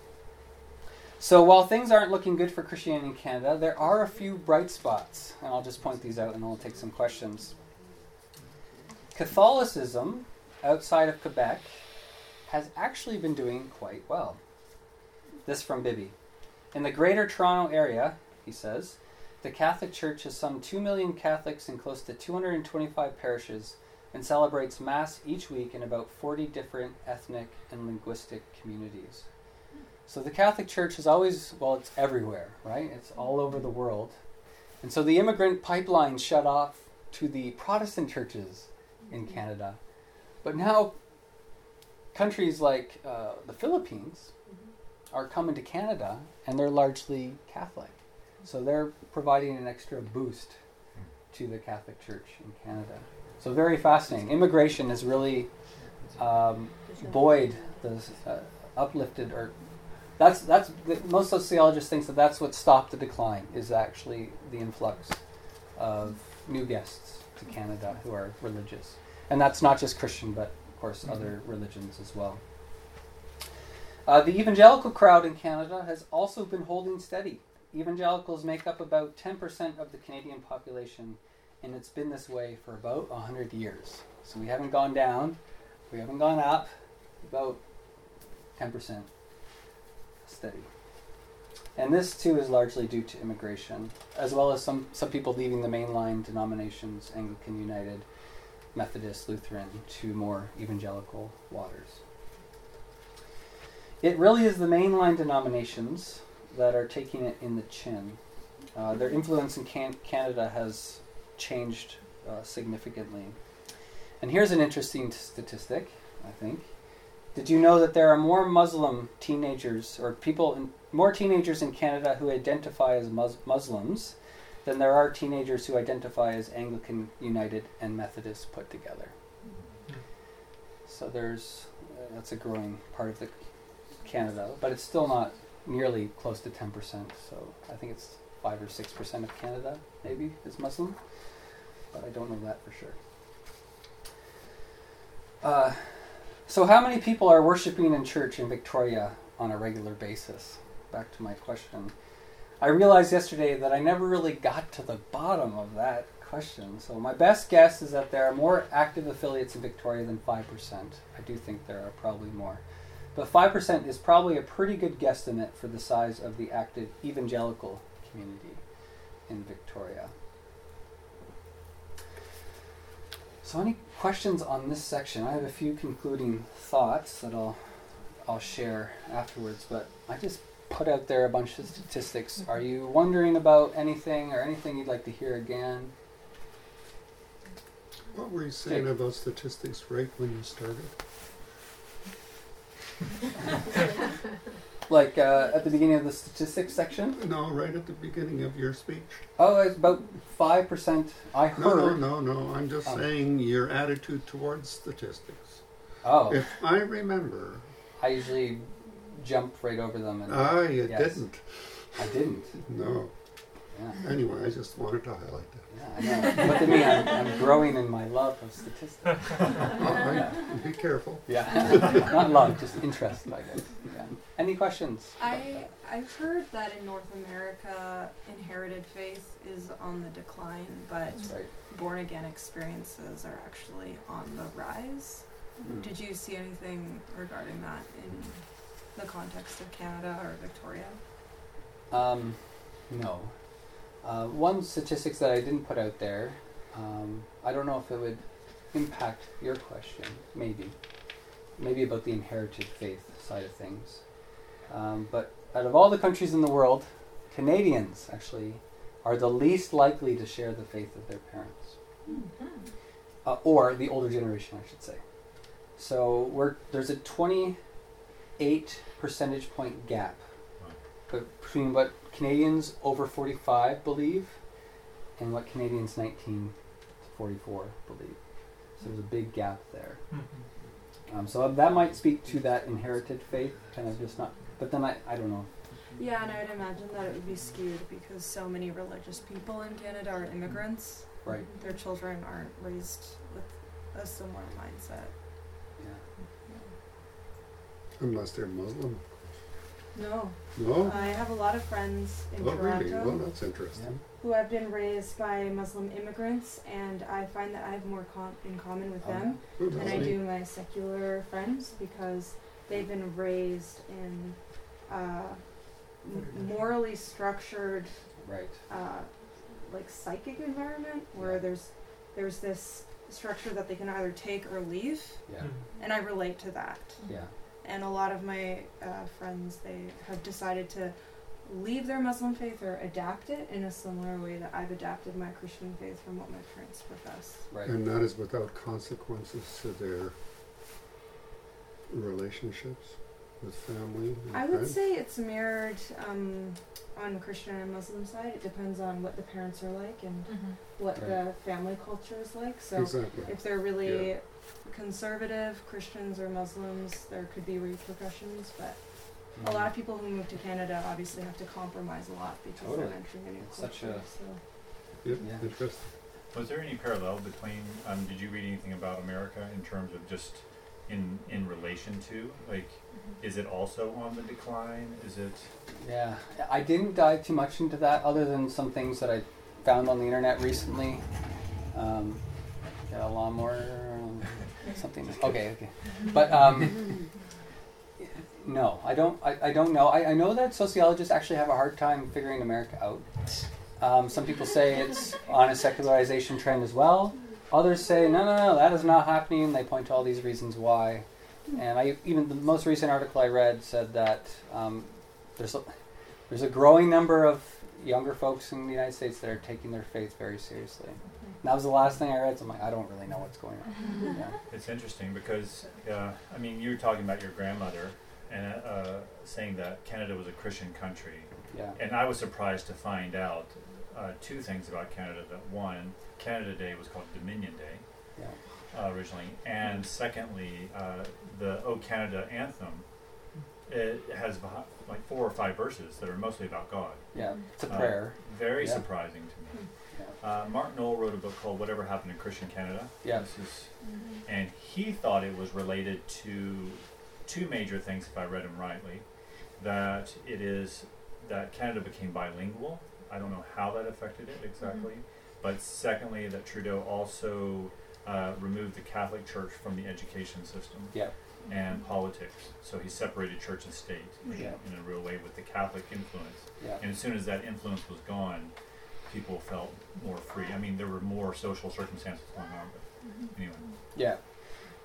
So while things aren't looking good for Christianity in Canada, there are a few bright spots, and I'll just point these out and I'll take some questions. Catholicism outside of Quebec has actually been doing quite well. This from Bibby. In the Greater Toronto Area, he says, the Catholic Church has some 2 million Catholics in close to 225 parishes and celebrates Mass each week in about 40 different ethnic and linguistic communities. So the Catholic Church is always, well, it's everywhere, right? It's all over the world. And so the immigrant pipeline shut off to the Protestant churches in Canada. But now countries like uh, the Philippines are coming to Canada and they're largely Catholic. So they're providing an extra boost to the Catholic Church in Canada. So very fascinating. Immigration has really um, buoyed the uh, uplifted or that's that's the, most sociologists think that that's what stopped the decline is actually the influx of new guests to Canada who are religious, and that's not just Christian, but of course other religions as well. Uh, the evangelical crowd in Canada has also been holding steady. Evangelicals make up about 10% of the Canadian population, and it's been this way for about 100 years. So we haven't gone down, we haven't gone up, about 10% steady. And this too is largely due to immigration, as well as some, some people leaving the mainline denominations, Anglican United, Methodist, Lutheran, to more evangelical waters. It really is the mainline denominations that are taking it in the chin. Uh, their influence in can- Canada has changed uh, significantly. And here's an interesting t- statistic, I think. Did you know that there are more Muslim teenagers or people, in, more teenagers in Canada who identify as mus- Muslims than there are teenagers who identify as Anglican United and Methodist put together? So there's uh, that's a growing part of the Canada, but it's still not nearly close to 10%. So I think it's 5 or 6% of Canada maybe is Muslim, but I don't know that for sure. Uh, so, how many people are worshiping in church in Victoria on a regular basis? Back to my question. I realized yesterday that I never really got to the bottom of that question. So my best guess is that there are more active affiliates in Victoria than 5%. I do think there are probably more. But 5% is probably a pretty good guesstimate for the size of the active evangelical community in Victoria. So any questions on this section? I have a few concluding thoughts that I'll I'll share afterwards, but I just put out there a bunch of statistics. Mm-hmm. Are you wondering about anything or anything you'd like to hear again? What were you saying Okay. about statistics right when you started? Like uh, at the beginning of the statistics section? No, right at the beginning of your speech. Oh, it's about 5%. I No, no, no, no. I'm just Oh. saying your attitude towards statistics. Oh, If I remember, I usually jump right over them. And I it Yes. didn't. I didn't. No. Yeah. Anyway, I just wanted to highlight that. Yeah, I know. But to me, I'm, I'm growing in my love of statistics. All right, be careful. Yeah. Not love, just interest, I guess. Yeah. Any questions? I I've heard that in North America, inherited faith is on the decline, but right. born again experiences are actually on the rise. Mm. Did you see anything regarding that in the context of Canada or Victoria? Um, no. Uh, one statistics that I didn't put out there, um, I don't know if it would impact your question, maybe. Maybe about the inherited faith side of things. Um, but out of all the countries in the world, Canadians actually are the least likely to share the faith of their parents. Uh, or the older generation, I should say. So we're, there's a 28 percentage point gap between what Canadians over 45 believe and what Canadians 19 to 44 believe. So there's a big gap there. Um, so that might speak to that inherited faith, kind of just not. But then I, I don't know. Yeah, and I would imagine that it would be skewed because so many religious people in Canada are immigrants. Right. Their children aren't raised with a similar mindset. Yeah. Unless they're Muslim. No, No? I have a lot of friends in Oh, Toronto. really? Well, that's interesting. who have been raised by Muslim immigrants, and I find that I have more com- in common with Oh, them Oh, than I do my secular friends because they've been raised in uh, m- morally structured, Right. uh, like psychic environment where there's there's this structure that they can either take or leave, Yeah. and I relate to that. Yeah. And a lot of my uh, friends they have decided to leave their Muslim faith or adapt it in a similar way that I've adapted my Christian faith from what my parents profess. Right. And that is without consequences to their relationships with family and I would friends? say it's mirrored um, on Christian and Muslim side. It depends on what the parents are like and what Right. the family culture is like. So Exactly. if they're really conservative Christians or Muslims, there could be repercussions. But a lot of people who move to Canada obviously have to compromise a lot because Totally. they're entering a new It's culture. such a- so. Yep, Yeah. interesting. Was there any parallel between? Um, did you read anything about America in terms of just in in relation to like? Is it also on the decline? Is it? Yeah, I didn't dive too much into that, other than some things that I found on the internet recently. Um, got a lawnmower, um, something. Okay, okay, but um, no, I don't. I, I don't know. I, I know that sociologists actually have a hard time figuring America out. Um, some people say it's on a secularization trend as well. Others say no, no, no, that is not happening. They point to all these reasons why. And I even the most recent article I read said that um, there's a, there's a growing number of younger folks in the United States that are taking their faith very seriously. And that was the last thing I read. So I'm like, I don't really know what's going on. Yeah. It's interesting because uh, I mean you were talking about your grandmother and uh, saying that Canada was a Christian country, Yeah. and I was surprised to find out uh, two things about Canada. That one, Canada Day was called Dominion Day. Yeah. uh, originally, and secondly, uh, the "O Canada" anthem. It has like four or five verses that are mostly about God. Yeah. It's a Uh, prayer. Very Yeah. surprising to me. Yeah. Uh, Martin Noll wrote a book called "Whatever Happened in Christian Canada." Yeah. This is, and he thought it was related to two major things, if I read him rightly. That it is that Canada became bilingual. I don't know how that affected it exactly. But secondly, that Trudeau also uh, removed the Catholic Church from the education system Yeah. and politics. So he separated church and state in, in a real way with the Catholic influence. Yeah. And as soon as that influence was gone, people felt more free. I mean, there were more social circumstances going on, but anyway. Yeah.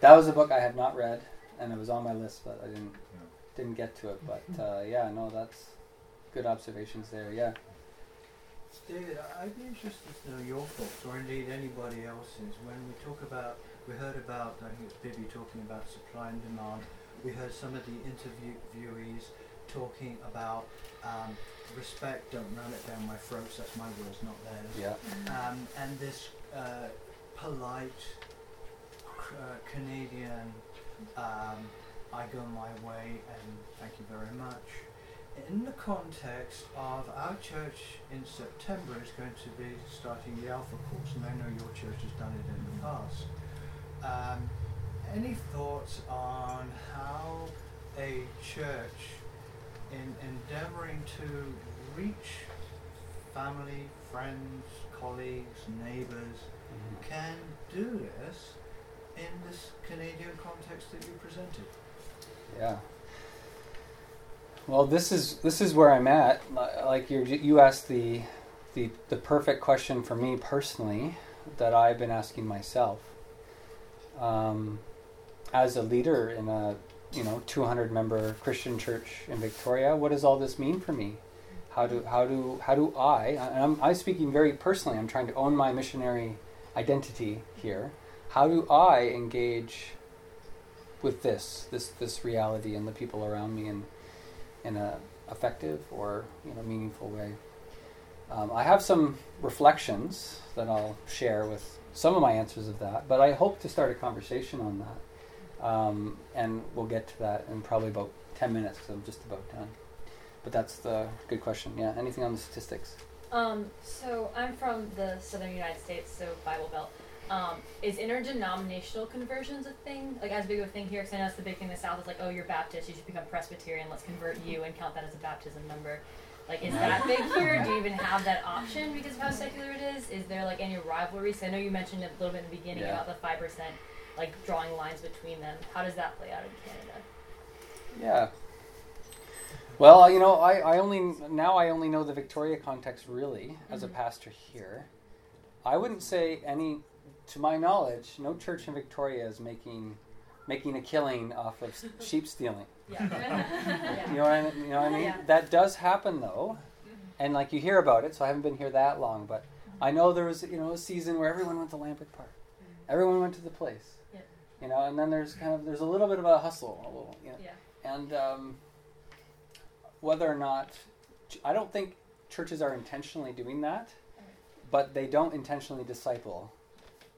That was a book I had not read, and it was on my list, but I didn't Yeah. didn't get to it. But uh, yeah, no, that's good observations there. Yeah. David, I'd be interested to know your thoughts, or indeed anybody else's, when we talk about, we heard about, I think it's Bibby talking about supply and demand. We heard some of the interviewees talking about um, respect, don't ram it down my throat, that's my words, not theirs. Yeah. Um, and this uh, polite c- uh, Canadian, um, I go my way and thank you very much. In the context of our church in September is going to be starting the Alpha course, and I know your church has done it in the past. Um, any thoughts on how a church, in endeavoring to reach family, friends, colleagues, neighbours, can do this in this Canadian context that you presented? Yeah. Well, this is this is where I'm at. Like you you asked the the the perfect question for me personally that I've been asking myself. Um, as a leader in a you know 200 member Christian church in Victoria, what does all this mean for me? How do how do how do I? And I'm I'm speaking very personally. I'm trying to own my missionary identity here. How do I engage with this this this reality and the people around me in in a effective or you know meaningful way. Um, I have some reflections that I'll share with some of my answers of that, but I hope to start a conversation on that, um, and we'll get to that in probably about ten minutes because I'm just about done. But that's the good question. Yeah. Anything on the statistics? Um, so I'm from the southern United States, so Bible Belt. Um, is interdenominational conversions a thing? Like as big of a thing here? Because I know that's the big thing in the South is like, oh, you're Baptist, you should become Presbyterian. Let's convert you and count that as a baptism number. Like, is that big here? Do you even have that option because of how secular it is? Is there like any rivalries? I know you mentioned a little bit in the beginning Yeah. about the five percent, like drawing lines between them. How does that play out in Canada? Yeah. Well, you know, I, I only now I only know the Victoria context really as a Mhm. pastor here. I wouldn't say any, to my knowledge, no church in Victoria is making making a killing off of sheep stealing. Yeah. yeah. You know what I mean? You know what I mean? Yeah. That does happen though, mm-hmm. and like you hear about it. So I haven't been here that long, but mm-hmm. I know there was you know a season where everyone went to Lambrick Park, mm-hmm. everyone went to the place. Yeah. You know, and then there's kind of there's a little bit of a hustle, a little you know, Yeah. and um, whether or not I don't think churches are intentionally doing that, but they don't intentionally disciple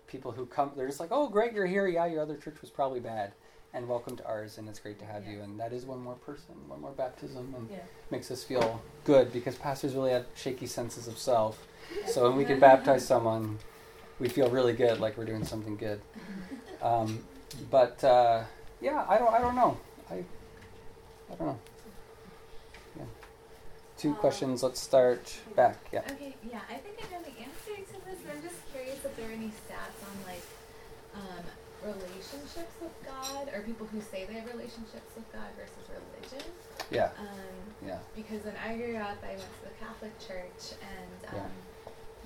people who come. They're just like, oh, great, you're here. Yeah, your other church was probably bad, and welcome to ours, and it's great to have you. And that is one more person, one more baptism, and Yeah. makes us feel good because pastors really have shaky senses of self. So when we can baptize someone, we feel really good, like we're doing something good. Um, but uh, yeah, I don't, I don't know. I, I don't know. Yeah. Two Uh, questions. Let's start back. Yeah. Okay, yeah, I think I know the answer to this, but I'm just curious if there are any stats on like um, relationships with God or people who say they have relationships with God versus religion. Yeah. Um, Yeah. because when I grew up, I went to the Catholic Church, and Yeah.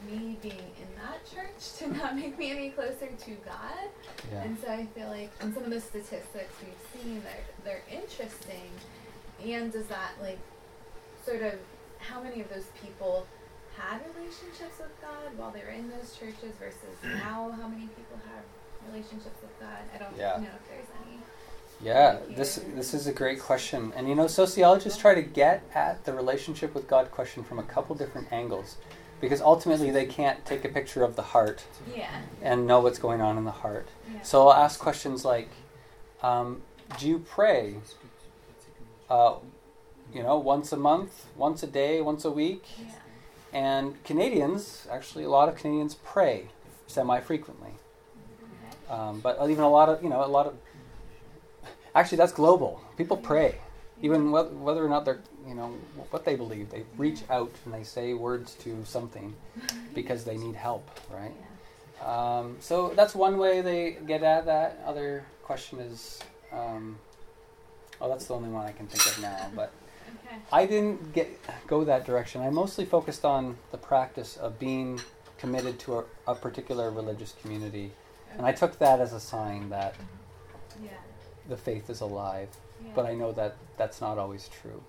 Me being in that church did not make me any closer to God. Yeah. And so I feel like, and some of the statistics we've seen, they're they're interesting. And does that like sort of how many of those people had relationships with God while they were in those churches versus now how many people have relationships with God? I don't Yeah. know if there's any. Yeah, this this is a great question, and you know, sociologists try to get at the relationship with God question from a couple different angles, because ultimately they can't take a picture of the heart Yeah. and know what's going on in the heart. Yeah. So I'll ask questions like, um, "Do you pray? Uh, you know, once a month, once a day, once a week?" yeah. And Canadians, actually, a lot of Canadians pray semi-frequently, Okay. um, but even a lot of you know a lot of actually that's global. People pray. Even whether, whether or not they're you know what they believe, they reach out and they say words to something because they need help, right? Um, so that's one way they get at that. Other question is, um, oh, that's the only one I can think of now. But Okay. I didn't get go that direction. I mostly focused on the practice of being committed to a, a particular religious community, and I took that as a sign that Yeah. the faith is alive. Yeah. But I know that that's not always true.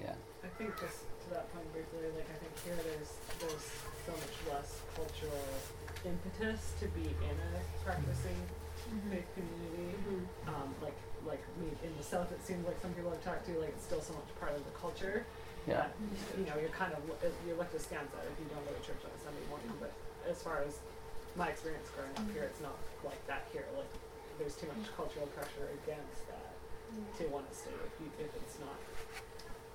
Yeah. I think just to that point briefly, like I think here there's there's so much less cultural impetus to be in a practicing Mhm. faith community. Um, like like me in the south, it seems like some people I've talked to, like it's still so much part of the culture. Yeah. that, you know, you're kind of you're looked askance at if you don't go to church on a Sunday morning. But as far as my experience growing up here, it's not like that here. Like there's too much cultural pressure against that to want to stay if, you, if it's not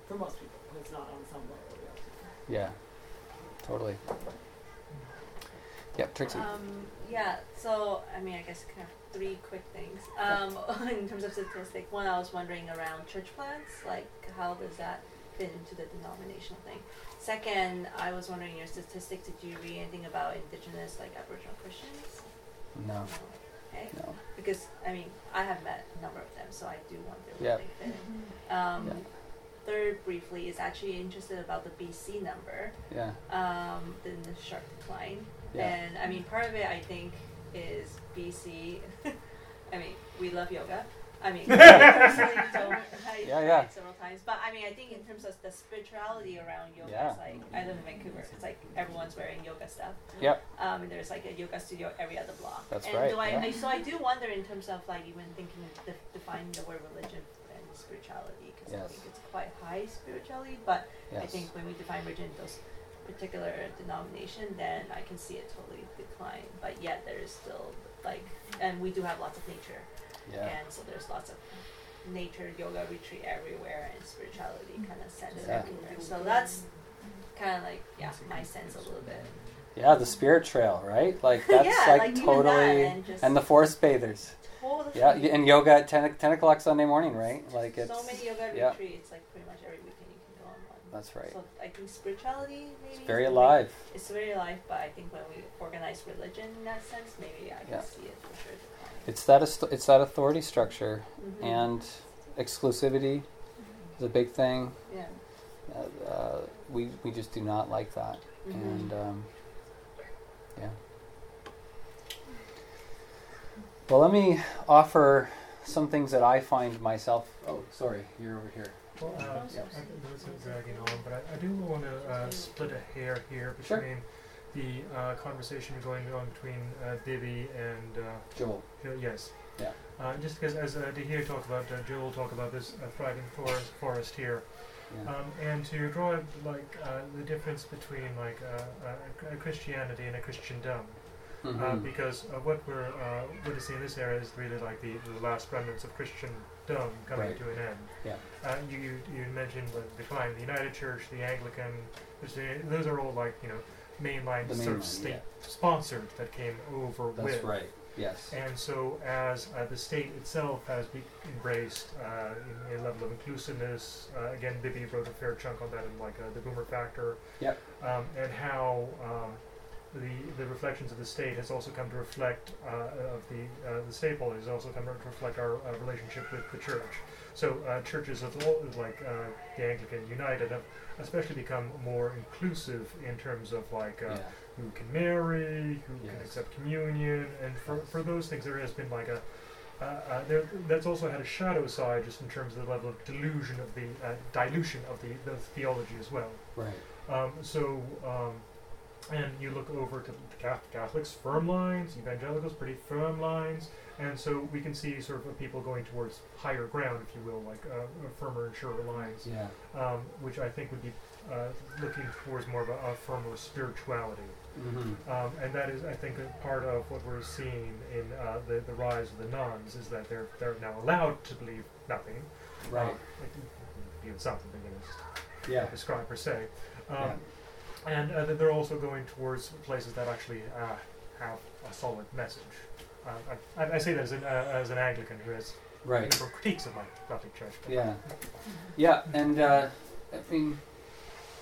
for most people it's not on some level or the other. Yeah. Totally. Yep, Trixie. Um, yeah, so I mean, I guess kind of three quick things. Um, in terms of statistic, one, I was wondering around church plants, like how does that fit into the denominational thing? Second, I was wondering your statistics. Did you read anything about indigenous, like Aboriginal Christians? no. No. Okay. No. Because I mean, I have met a number of them, so I do want Yeah. where they fit in. Um, Yeah. Third, briefly, is actually interested about the BC number Yeah. um, in the sharp decline. Yeah. And I mean, part of it I think is BC. I mean, we love yoga. I mean, personally don't. I Yeah, yeah. several times, but I mean, I think in terms of the spirituality around yoga, Yeah. it's like I live in Vancouver. It's like everyone's wearing yoga stuff. Yep. Um, and there's like a yoga studio every other block. That's and right, Do I, yeah. I, so I do wonder in terms of like even thinking de- defining the word religion and spirituality because I think it's quite high spirituality, but I think when we define religion in those particular denomination, then I can see it totally decline. But yet there is still like, and we do have lots of nature, Yeah. and so there's lots of nature yoga retreat everywhere, and spirituality kind of centered Yeah. everywhere. So that's kind of like yeah, my sense a little bit. Yeah, the spirit trail, right? Like that's Yeah, like, like totally and and the forest bathers. Totally. Yeah, and yoga at 10, o- 10 o'clock Sunday morning, right? Like it's so many yoga yeah. retreats, like pretty much every weekend you can go on one. That's right. So I think spirituality maybe It's is very alive. It's very alive, but I think when we organize religion in that sense, maybe I can Yeah. see it for sure. It's that it's that authority structure Mhm. and exclusivity is a big thing. yeah. Uh, uh, we we just do not like that, Mhm. and um, yeah. Well, let me offer some things that I find myself. Oh, sorry, you're over here. Well, uh, Yep. I think this is dragging on, but I, I do want to uh, split a hair here Sure. The uh, conversation going on between uh, Bibby and uh, Joel. Hill- yes. Yeah. Uh, just because as uh, Dahir talked about, uh, Joel talked about this uh, thriving forest, forest here, Yeah. um, and to draw like uh, the difference between like a Christianity and a Christendom. Uh, Mhm. because uh, what we're uh, witnessing in this area is really like the, the last remnants of Christendom coming Right. to an end. Yeah. Uh, you, you you mentioned the decline, the United Church, the Anglican, those are all like you know mainline The sort of state sponsored that came over That's with. right. Yes. And so, as uh, the state itself has be- embraced uh, in a level of inclusiveness, uh, again, Bibby wrote a fair chunk on that in like uh, the Boomer Factor, Yep. um, and how um, the the reflections of the state has also come to reflect uh, of the uh, the staple has also come to reflect our uh, relationship with the church. So uh, churches of all, like uh, the Anglican United have especially become more inclusive in terms of like uh, yeah. who can marry, who can accept communion, and for, for those things there has been like a uh, uh, there, that's also had a shadow side just in terms of the level of delusion of the uh, dilution of the, the theology as well. Right. Um, so um, and you look over to the Catholics, firm lines, evangelicals, pretty firm lines, and so we can see sort of people going towards higher ground, if you will, like uh, firmer and surer lines, Yeah. um, which I think would be uh, looking towards more of a, a firmer spirituality. Mm-hmm. Um, and that is, I think, a part of what we're seeing in uh, the, the rise of the nones is that they're they're now allowed to believe nothing, Right. um, like, believe something, you know, just Yeah. describe per se, um, Yeah. and uh, that they're also going towards places that actually uh, have a solid message. Uh, I, I say that as an, uh, as an Anglican who has Right. liberal critiques of my Gothic church. Yeah, yeah, and uh, I mean,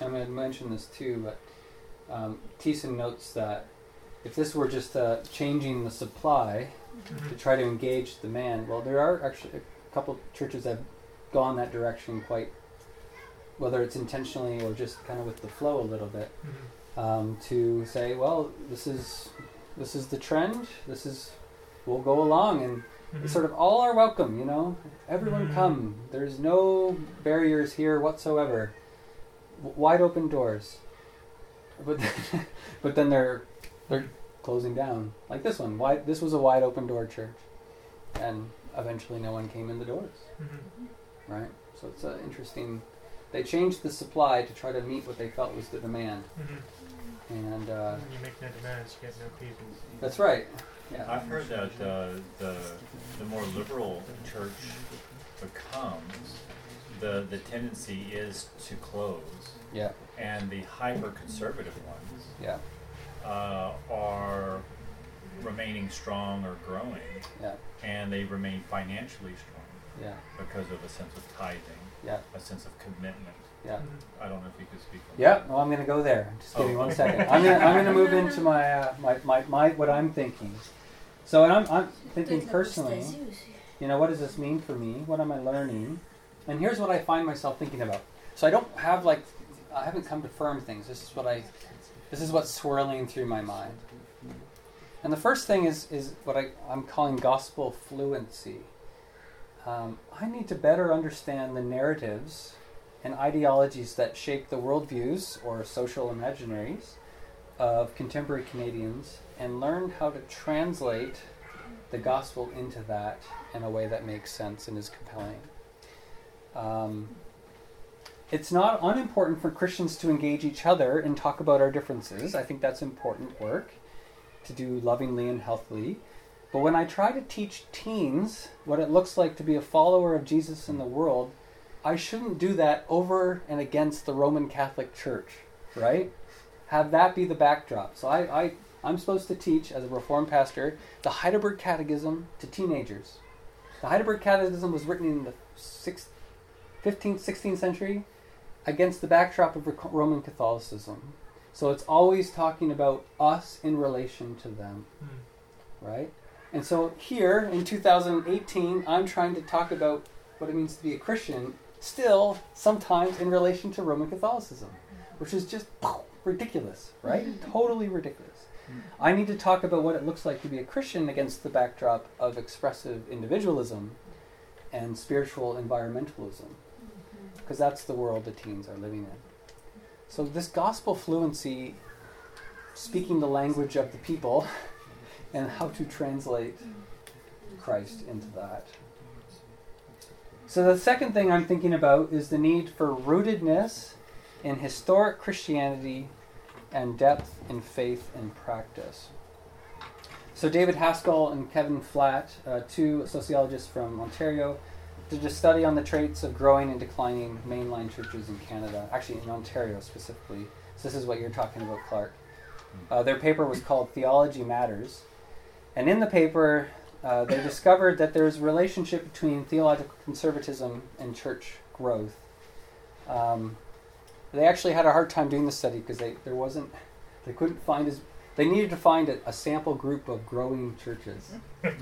I'm going to mention this too, but um, Thiessen notes that if this were just uh, changing the supply to Mhm. try to engage the man, well, there are actually a couple churches that have gone that direction quite, whether it's intentionally or just kind of with the flow a little bit, Mhm. um, to say, well, this is this is the trend. This is we'll go along and Mhm. sort of all are welcome, you know. Everyone Mhm. come. There's no barriers here whatsoever. W- wide open doors. But then, but then they're they're closing down like this one. Wide. This was a wide open door church, and eventually no one came in the doors. Mhm. Right. So it's uh, interesting. They changed the supply to try to meet what they felt was the demand, Mhm. and uh, When you make no demands, you get no people. that's right. Yeah. I've heard that uh, the the more liberal church becomes, the the tendency is to close, Yeah. and the hyper conservative ones Yeah. uh, are remaining strong or growing, Yeah. and they remain financially strong Yeah. because of a sense of tithing, Yeah. a sense of commitment. Yeah. I don't know if you could speak on Yeah, that. well, I'm going to go there. Just give me Oh. one second. I'm going to I'm going to move into my, uh, my my my what I'm thinking. So, and I'm I'm thinking personally. You know, what does this mean for me? What am I learning? And here's what I find myself thinking about. So I don't have like I haven't come to firm things. This is what I this is what's swirling through my mind. And the first thing is is what I, I'm calling gospel fluency. Um, I need to better understand the narratives and ideologies that shape the worldviews or social imaginaries of contemporary Canadians and learn how to translate the gospel into that in a way that makes sense and is compelling. Um, it's not unimportant for Christians to engage each other and talk about our differences. I think that's important work to do lovingly and healthily. But when I try to teach teens what it looks like to be a follower of Jesus in the world, I shouldn't do that over and against the Roman Catholic Church, right? Have that be the backdrop. So I, I, I'm supposed to teach, as a Reformed pastor, the Heidelberg Catechism to teenagers. The Heidelberg Catechism was written in the 6th, 15th, 16th century against the backdrop of Roman Catholicism. So it's always talking about us in relation to them, Mm. right? And so here in 2018, I'm trying to talk about what it means to be a Christian, still sometimes in relation to Roman Catholicism, which is just ridiculous, right? Totally ridiculous. Hmm. I need to talk about what it looks like to be a Christian against the backdrop of expressive individualism and spiritual environmentalism, mm-hmm. because that's the world the teens are living in. So, this gospel fluency, speaking the language of the people, and how to translate Christ into that. So, the second thing I'm thinking about is the need for rootedness in historic Christianity and depth in faith and practice. So, David Haskell and Kevin Flatt, uh, two sociologists from Ontario, did a study on the traits of growing and declining mainline churches in Canada, actually in Ontario specifically. So, this is what you're talking about, Clark. Uh, their paper was called Theology Matters. And in the paper, uh, they discovered that there's a relationship between theological conservatism and church growth. Um, they actually had a hard time doing the study because they there wasn't they couldn't find as they needed to find a, a sample group of growing churches,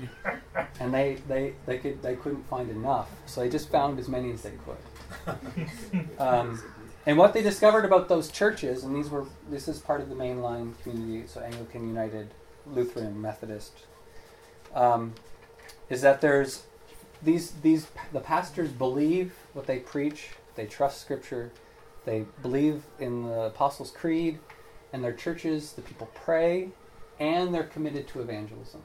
and they, they they could they couldn't find enough, so they just found as many as they could. Um, and what they discovered about those churches, and these were this is part of the mainline community, so Anglican United, Lutheran, Methodist, um, is that there's these these the pastors believe what they preach, they trust Scripture, they believe in the Apostles' Creed, and their churches, the people pray, and they're committed to evangelism.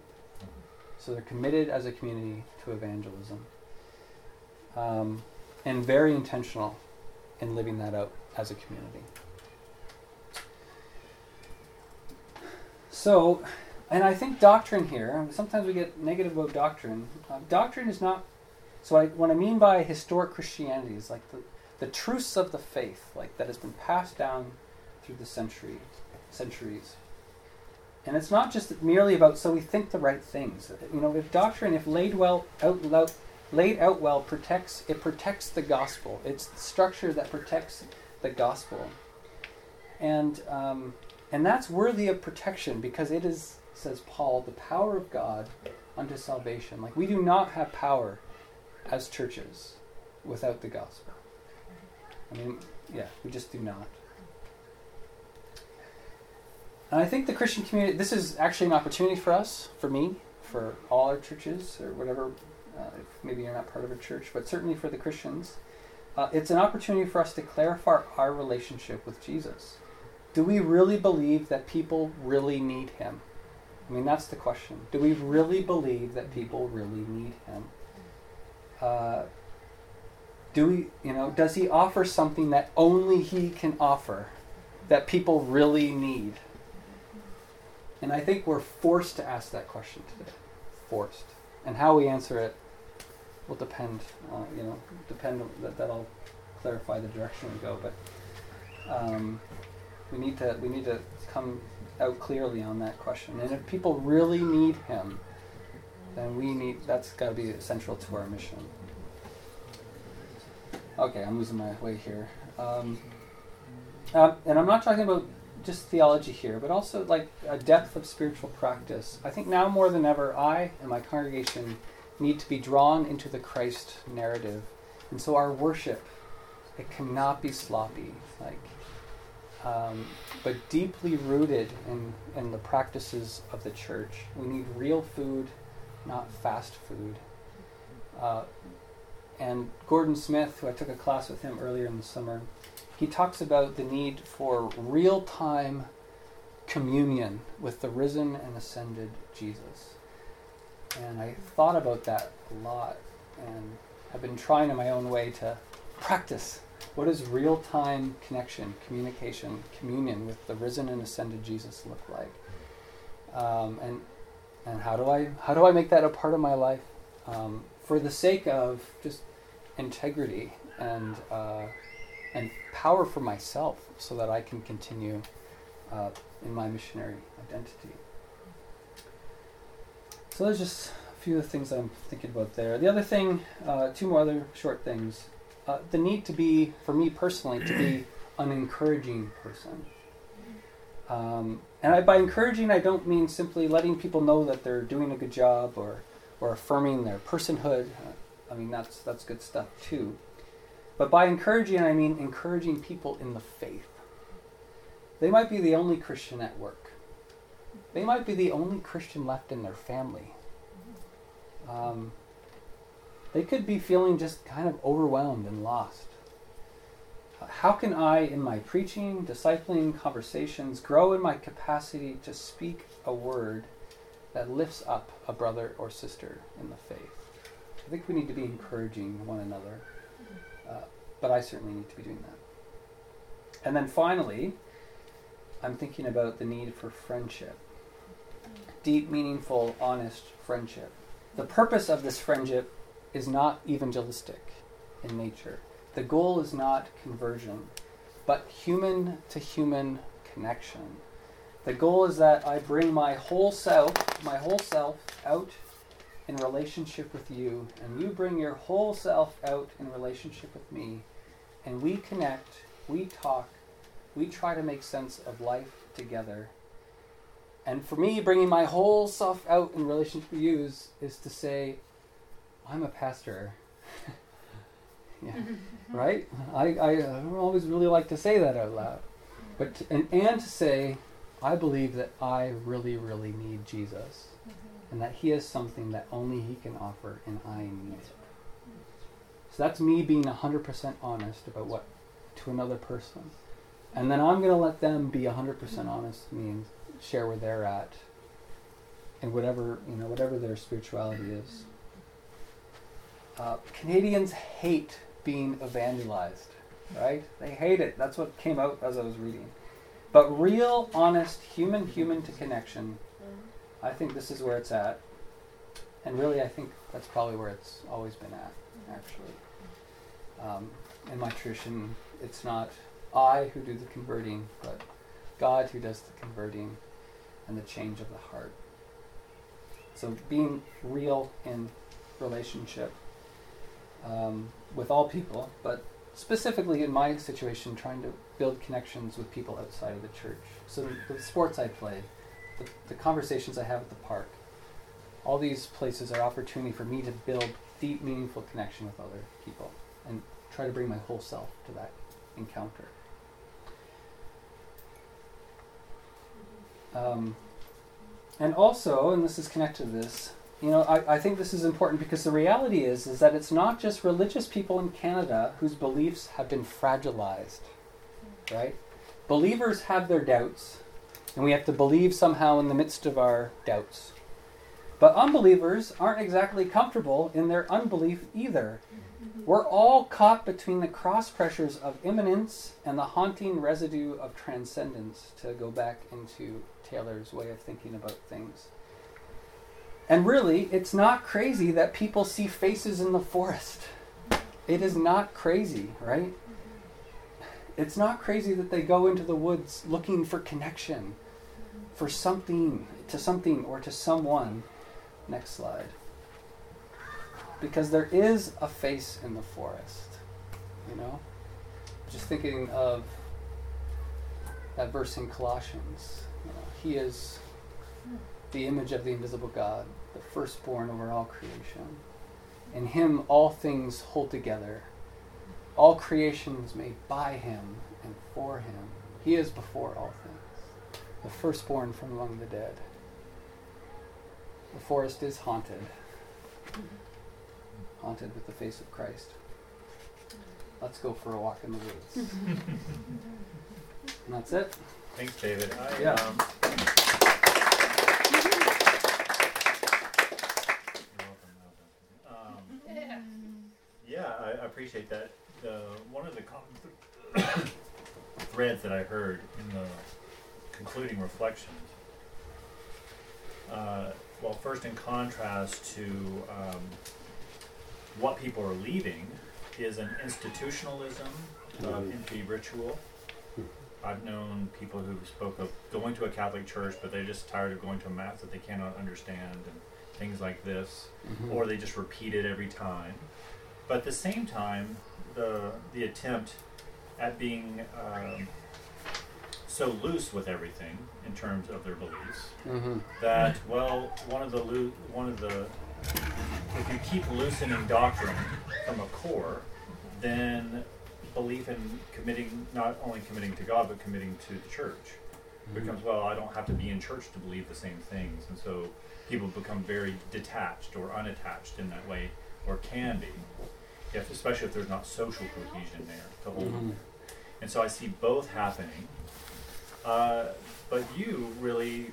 So they're committed as a community to evangelism, um, and very intentional in living that out as a community. So, and I think doctrine here, sometimes we get negative about doctrine. Uh, doctrine is not, so I, what I mean by historic Christianity is like the, the truths of the faith, like that has been passed down through the century, centuries. And it's not just merely about so we think the right things. You know, if doctrine, if laid well out, laid out well, protects it protects the gospel. It's the structure that protects the gospel, and um, and that's worthy of protection because it is, says Paul, the power of God unto salvation. Like we do not have power as churches without the gospel. I mean, yeah, we just do not. And I think the Christian community, this is actually an opportunity for us, for me, for all our churches, or whatever, uh, if maybe you're not part of a church, but certainly for the Christians. Uh, it's an opportunity for us to clarify our relationship with Jesus. Do we really believe that people really need him? I mean, that's the question. Do we really believe that people really need him? Uh, do we, you know, does he offer something that only he can offer that people really need? And I think we're forced to ask that question today. Forced. And how we answer it will depend, uh, you know, depend that, that'll clarify the direction we go. But um, we need to we need to come out clearly on that question. And if people really need him, then we need that's got to be central to our mission. Okay, I'm losing my way here. Um, uh, and I'm not talking about just theology here, but also like a depth of spiritual practice. I think now more than ever, I and my congregation need to be drawn into the Christ narrative. And so our worship, it cannot be sloppy, like, um, but deeply rooted in, in the practices of the church. We need real food, not fast food. Uh, and Gordon Smith, who I took a class with him earlier in the summer, he talks about the need for real time communion with the risen and ascended Jesus. And I thought about that a lot and have been trying in my own way to practice what does real time connection, communication, communion with the risen and ascended Jesus look like? Um, and and how do I how do I make that a part of my life? Um, for the sake of just integrity and uh, and power for myself, so that I can continue uh, in my missionary identity. So there's just a few of the things I'm thinking about there. The other thing, uh, two more other short things. Uh, the need to be, for me personally, to be an encouraging person. Um, and I, by encouraging, I don't mean simply letting people know that they're doing a good job or, or affirming their personhood. Uh, I mean, that's, that's good stuff too. But by encouraging, I mean encouraging people in the faith. They might be the only Christian at work. They might be the only Christian left in their family. Um, they could be feeling just kind of overwhelmed and lost. How can I, in my preaching, discipling conversations, grow in my capacity to speak a word that lifts up a brother or sister in the faith? I think we need to be encouraging one another, uh, but I certainly need to be doing that. And then finally, I'm thinking about the need for friendship deep, meaningful, honest friendship. The purpose of this friendship is not evangelistic in nature. The goal is not conversion, but human to human connection. The goal is that I bring my whole self, my whole self out in relationship with you, and you bring your whole self out in relationship with me, and we connect, we talk, we try to make sense of life together. And for me, bringing my whole self out in relationship with you is, is to say, I'm a pastor. yeah, right? I, I, always really like to say that out loud. But to, and, and to say, I believe that I really, really need Jesus. Mm-hmm. And that he is something that only he can offer, and I need it. So that's me being 100% honest about what to another person. And then I'm going to let them be 100% mm-hmm. honest with me and share where they're at and whatever, you know, whatever their spirituality is. Mm-hmm. Uh, Canadians hate being evangelized, right? They hate it. That's what came out as I was reading. But real, honest, human, human to connection, I think this is where it's at. And really, I think that's probably where it's always been at, actually. Um, in my tradition, it's not I who do the converting, but God who does the converting and the change of the heart. So being real in relationship. um, with all people, but specifically in my situation, trying to build connections with people outside of the church. So the sports I play, the, the conversations I have at the park, all these places are opportunity for me to build deep, meaningful connection with other people and try to bring my whole self to that encounter. Um, and also, and this is connected to this, you know, I, I think this is important because the reality is is that it's not just religious people in Canada whose beliefs have been fragilized, right? Believers have their doubts, and we have to believe somehow in the midst of our doubts. But unbelievers aren't exactly comfortable in their unbelief either. Mm-hmm. We're all caught between the cross pressures of immanence and the haunting residue of transcendence, to go back into Taylor's way of thinking about things. And really, it's not crazy that people see faces in the forest. It is not crazy, right? It's not crazy that they go into the woods looking for connection, for something, to something or to someone. Next slide. Because there is a face in the forest, you know? Just thinking of that verse in Colossians. You know, he is the image of the invisible God, the firstborn over all creation. In him all things hold together. All creation was made by him and for him. He is before all things, the firstborn from among the dead. The forest is haunted, haunted with the face of Christ. Let's go for a walk in the woods. and that's it. Thanks, David. I, Yeah. um, You're welcome, Malcolm. Um, yeah, I, I appreciate that. The one of the common threads that I heard in the concluding reflections. Uh, well, first, in contrast to um, what people are leaving, is an institutionalism of Mhm. empty ritual. I've known people who spoke of going to a Catholic church, but they're just tired of going to a mass that they cannot understand and things like this, Mhm. or they just repeat it every time. But at the same time, the the attempt at being um, so loose with everything in terms of their beliefs Mm-hmm. that well, one of the loo- one of the if you keep loosening doctrine from a core, then belief in committing not only committing to God but committing to the church becomes well. I don't have to be in church to believe the same things, and so people become very detached or unattached in that way, or can be, if especially if there's not social cohesion there to hold. Mhm. And so I see both happening. Uh, but you really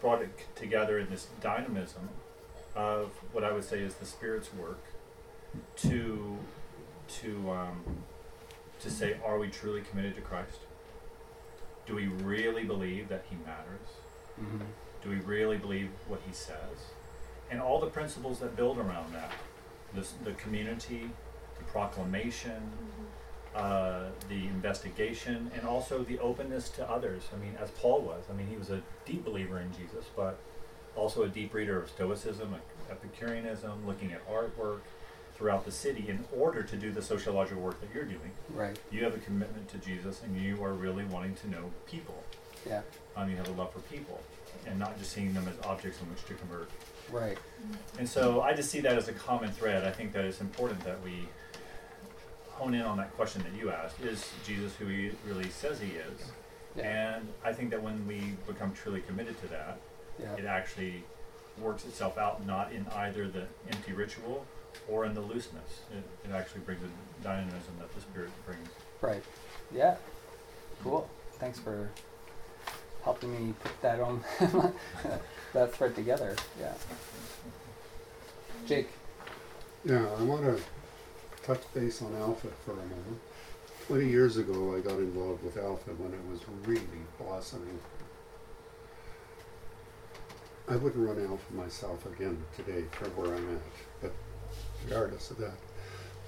brought it together in this dynamism of what I would say is the Spirit's work to to um, to say, are we truly committed to Christ? Do we really believe that He matters? Mhm. Do we really believe what He says? And all the principles that build around that, this, the community, the proclamation, uh, the investigation, and also the openness to others. I mean, as Paul was, I mean, he was a deep believer in Jesus, but also a deep reader of Stoicism, Epicureanism, looking at artwork throughout the city in order to do the sociological work that you're doing. Right. You have a commitment to Jesus, and you are really wanting to know people. Yeah. Um, you have a love for people, and not just seeing them as objects in which to convert. Right. And so I just see that as a common thread. I think that it's important that we hone in on that question that you asked. Is Jesus who he really says he is? Yeah. And I think that when we become truly committed to that, Yeah. it actually works itself out not in either the empty ritual or in the looseness. It, it actually brings a dynamism that the Spirit brings. Right. Yeah. Cool. Thanks for helping me put that on that thread together. Yeah. Jake. Yeah, I want to touch base on Alpha for a moment. 20 years ago, I got involved with Alpha when it was really blossoming. I wouldn't run Alpha myself again today from where I'm at, but regardless of that,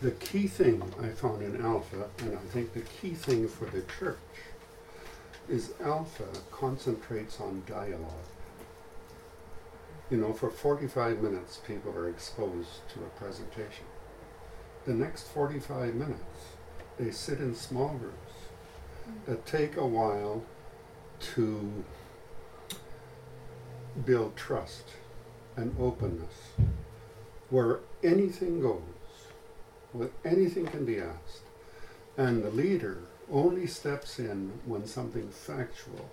the key thing I found in Alpha, and I think the key thing for the church, is Alpha concentrates on dialogue. You know, for 45 minutes, people are exposed to a presentation. The next 45 minutes, they sit in small groups mm-hmm. that take a while to build trust and openness, where anything goes, where anything can be asked, and the leader only steps in when something factual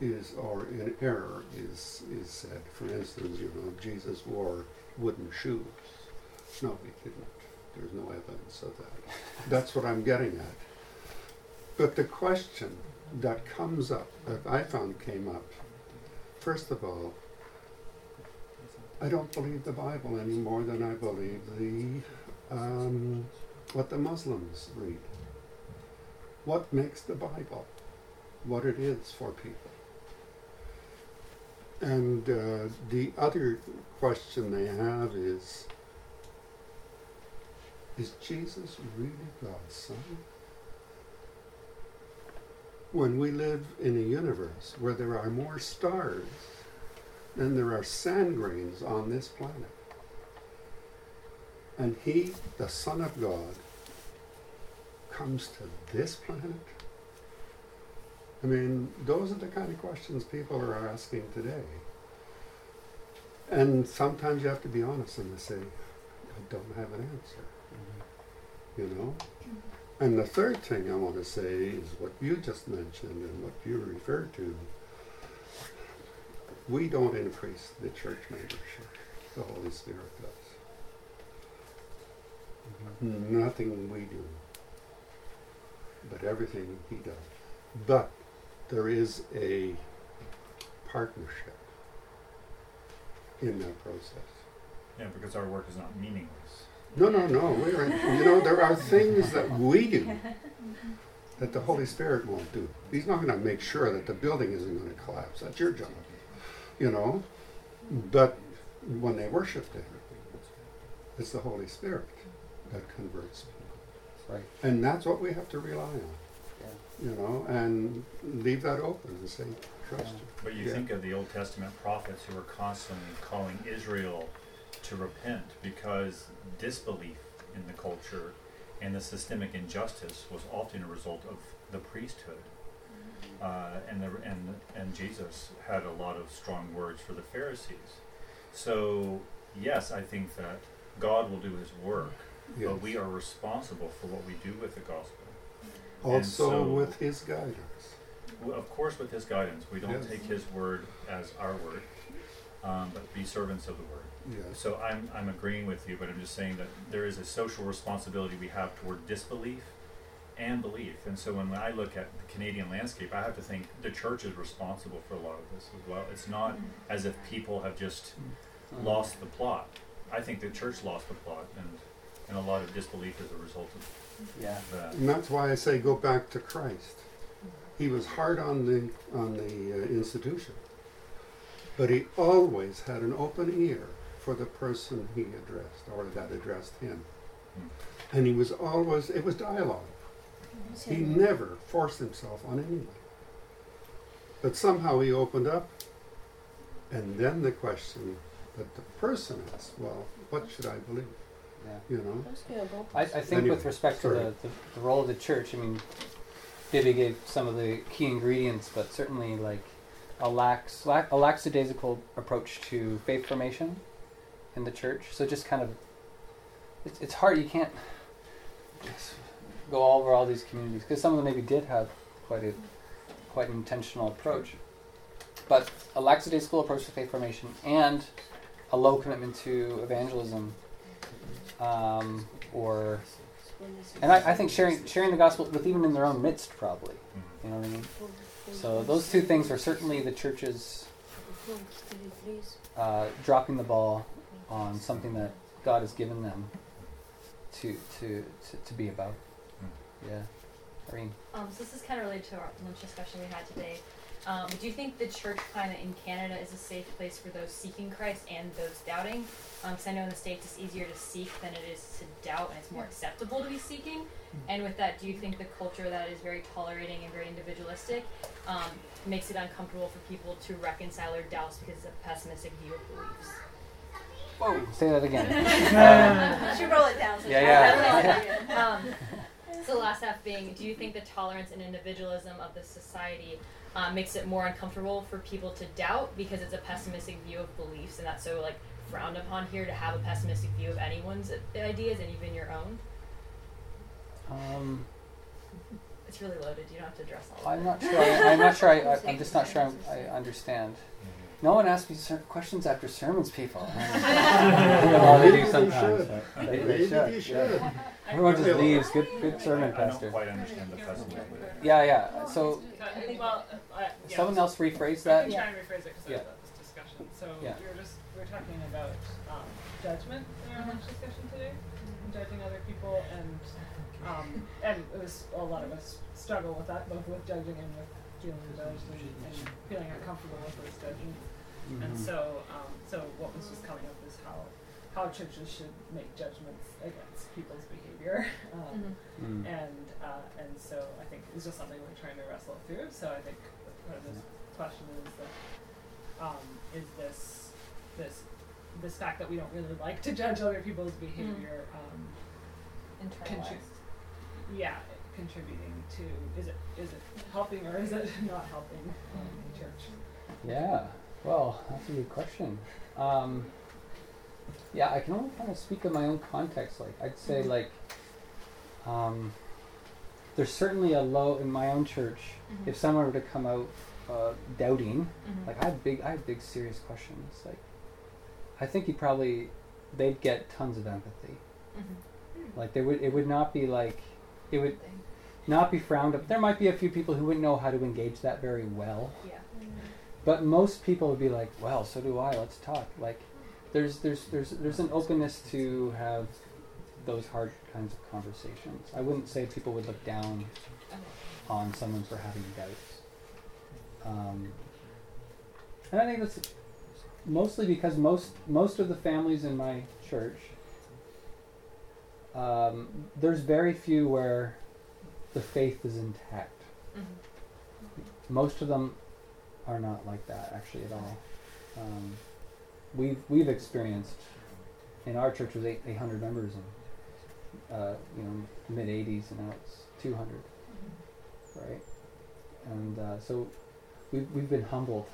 is or in error is is said. For instance, you know, Jesus wore wooden shoes. No, he didn't. There's no evidence of that. That's what I'm getting at. But the question that comes up, that I found came up, first of all, I don't believe the Bible any more than I believe the um, what the Muslims read. What makes the Bible what it is for people? And uh, the other question they have is Is Jesus really God's Son? When we live in a universe where there are more stars than there are sand grains on this planet, and He, the Son of God, comes to this planet? I mean, those are the kind of questions people are asking today. And sometimes you have to be honest and say, I don't have an answer. You know? And the third thing I want to say is what you just mentioned and what you referred to. We don't increase the church membership. The Holy Spirit does. Nothing we do, but everything He does. But there is a partnership in that process. Yeah, because our work is not meaningless. No, no, no. We're you know there are things that we do that the Holy Spirit won't do. He's not going to make sure that the building isn't going to collapse. That's your job, you know. But when they worship Him, it's the Holy Spirit that converts people, Right. and that's what we have to rely on, Yeah. you know, and leave that open and say, trust Yeah. But you Yeah. think of the Old Testament prophets who were constantly calling Israel to repent because disbelief in the culture and the systemic injustice was often a result of the priesthood. Uh, and, the, and, and Jesus had a lot of strong words for the Pharisees. So, yes, I think that God will do his work, Yes. but we are responsible for what we do with the gospel. Also so- with His guidance. Well, of course, with his guidance, we don't Yes. take his word as our word, um, but be servants of the word. Yes. So I'm, I'm agreeing with you, but I'm just saying that there is a social responsibility we have toward disbelief and belief. And so when I look at the Canadian landscape, I have to think the church is responsible for a lot of this as well. It's not as if people have just Mhm. lost the plot. I think the church lost the plot, and, and a lot of disbelief as a result of Yeah. that. And that's why I say go back to Christ. He was hard on the on the uh, institution, but he always had an open ear for the person he addressed or that addressed him, Hmm. and he was always it was dialogue. He never forced himself on anyone. But somehow he opened up, and then the question that the person asked, well, what should I believe? Yeah. You know? I, I think Anyway, with respect to the, the, the role of the church, I mean, Bibby gave some of the key ingredients, but certainly like a lax, lax, a lackadaisical approach to faith formation in the church. So just kind of, it's, it's hard. You can't go all over all these communities because some of them maybe did have quite a quite an intentional approach, but a lackadaisical approach to faith formation and a low commitment to evangelism um, or and I, I think sharing sharing the gospel with even in their own midst probably Mhm. you know what I mean so those two things are certainly the church's uh, dropping the ball on something that God has given them to to to, to be about yeah Irene Um, so this is kind of related to our lunch discussion we had today. Um, do you think the church climate in Canada is a safe place for those seeking Christ and those doubting? Because I know in the states it's easier to seek than it is to doubt, and it's more acceptable to be seeking. And with that, do you think the culture that is very tolerating and very individualistic um, makes it uncomfortable for people to reconcile their doubts because of a pessimistic view of beliefs? Whoa, say that again. Um, Should roll it down. so Yeah, it's- yeah. Um, so the last half being, do you think the tolerance and individualism of the society uh, makes it more uncomfortable for people to doubt because it's a pessimistic view of beliefs, and that's so like frowned upon here to have a pessimistic view of anyone's ideas and even your own? um, It's really loaded. You don't have to address all of I'm it. not sure. I, I'm not sure. I, I, I'm just not sure. I'm, I understand. No one asks me cer- questions after sermons, people. well, they do Maybe sometimes. should. but They, they Maybe should. you yeah. should. Everyone just Really? leaves. Good, good sermon, I don't pastor. quite understand the pessimism. Yeah, yeah. So, well, uh, yeah. someone else rephrase I that. can try and rephrase it because Yeah. I thought this discussion. So Yeah. we were just we were talking about um, judgment in our lunch discussion today, and judging other people, and um, and it was a lot of us struggle with that, both with judging and with feeling judged and, and feeling uncomfortable with those judgments. And Mhm. so, um, so what was just coming up is how how churches should make judgments against people's behavior. Um, Mhm. Mm. and uh, and so I think it's just something we're trying to wrestle through. So I think part of this question is that um, is this this this fact that we don't really like to judge other people's behavior, um, Internalized. yeah, contributing to is it is it helping or is it not helping um, in church? Yeah. Well, that's a good question. Um, yeah, I can only kind of speak of my own context. Like, I'd say, like, um, there's certainly a low in my own church. Mhm. If someone were to come out uh, doubting, Mhm. like I have big, I have big serious questions. Like, I think you probably they'd get tons of empathy. Mhm. Like, they would, it would not be like, it would not be frowned up. There might be a few people who wouldn't know how to engage that very well. Yeah. But most people would be like, "Well, so do I. Let's talk." Like, there's there's there's there's an openness to have those hard kinds of conversations. I wouldn't say people would look down on someone for having doubts. Um, and I think that's mostly because most most of the families in my church, um, there's very few where the faith is intact Mhm. most of them are not like that actually at all. Um, we've we've experienced in our church was eight hundred members in uh, you know mid eighties and now it's two hundred, right? And uh, so we've we've been humbled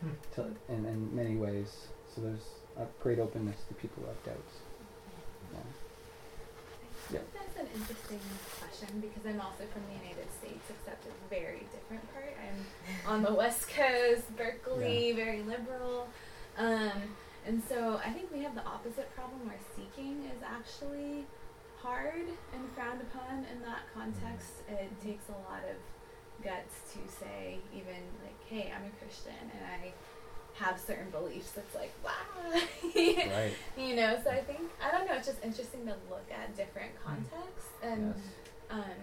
Hmm. to, in in many ways. So there's a great openness to people who have doubts. Yeah. Think That's an interesting question because I'm also from the United States, except a very different part. I'm on the West Coast, Berkeley, very liberal. Um, and so I think we have the opposite problem where seeking is actually hard and frowned upon in that context. It takes a lot of guts to say, even like, hey, I'm a Christian and I have certain beliefs. It's like, wow. Right. You know, so I think I don't know. It's just interesting to look at different contexts and Yes. um,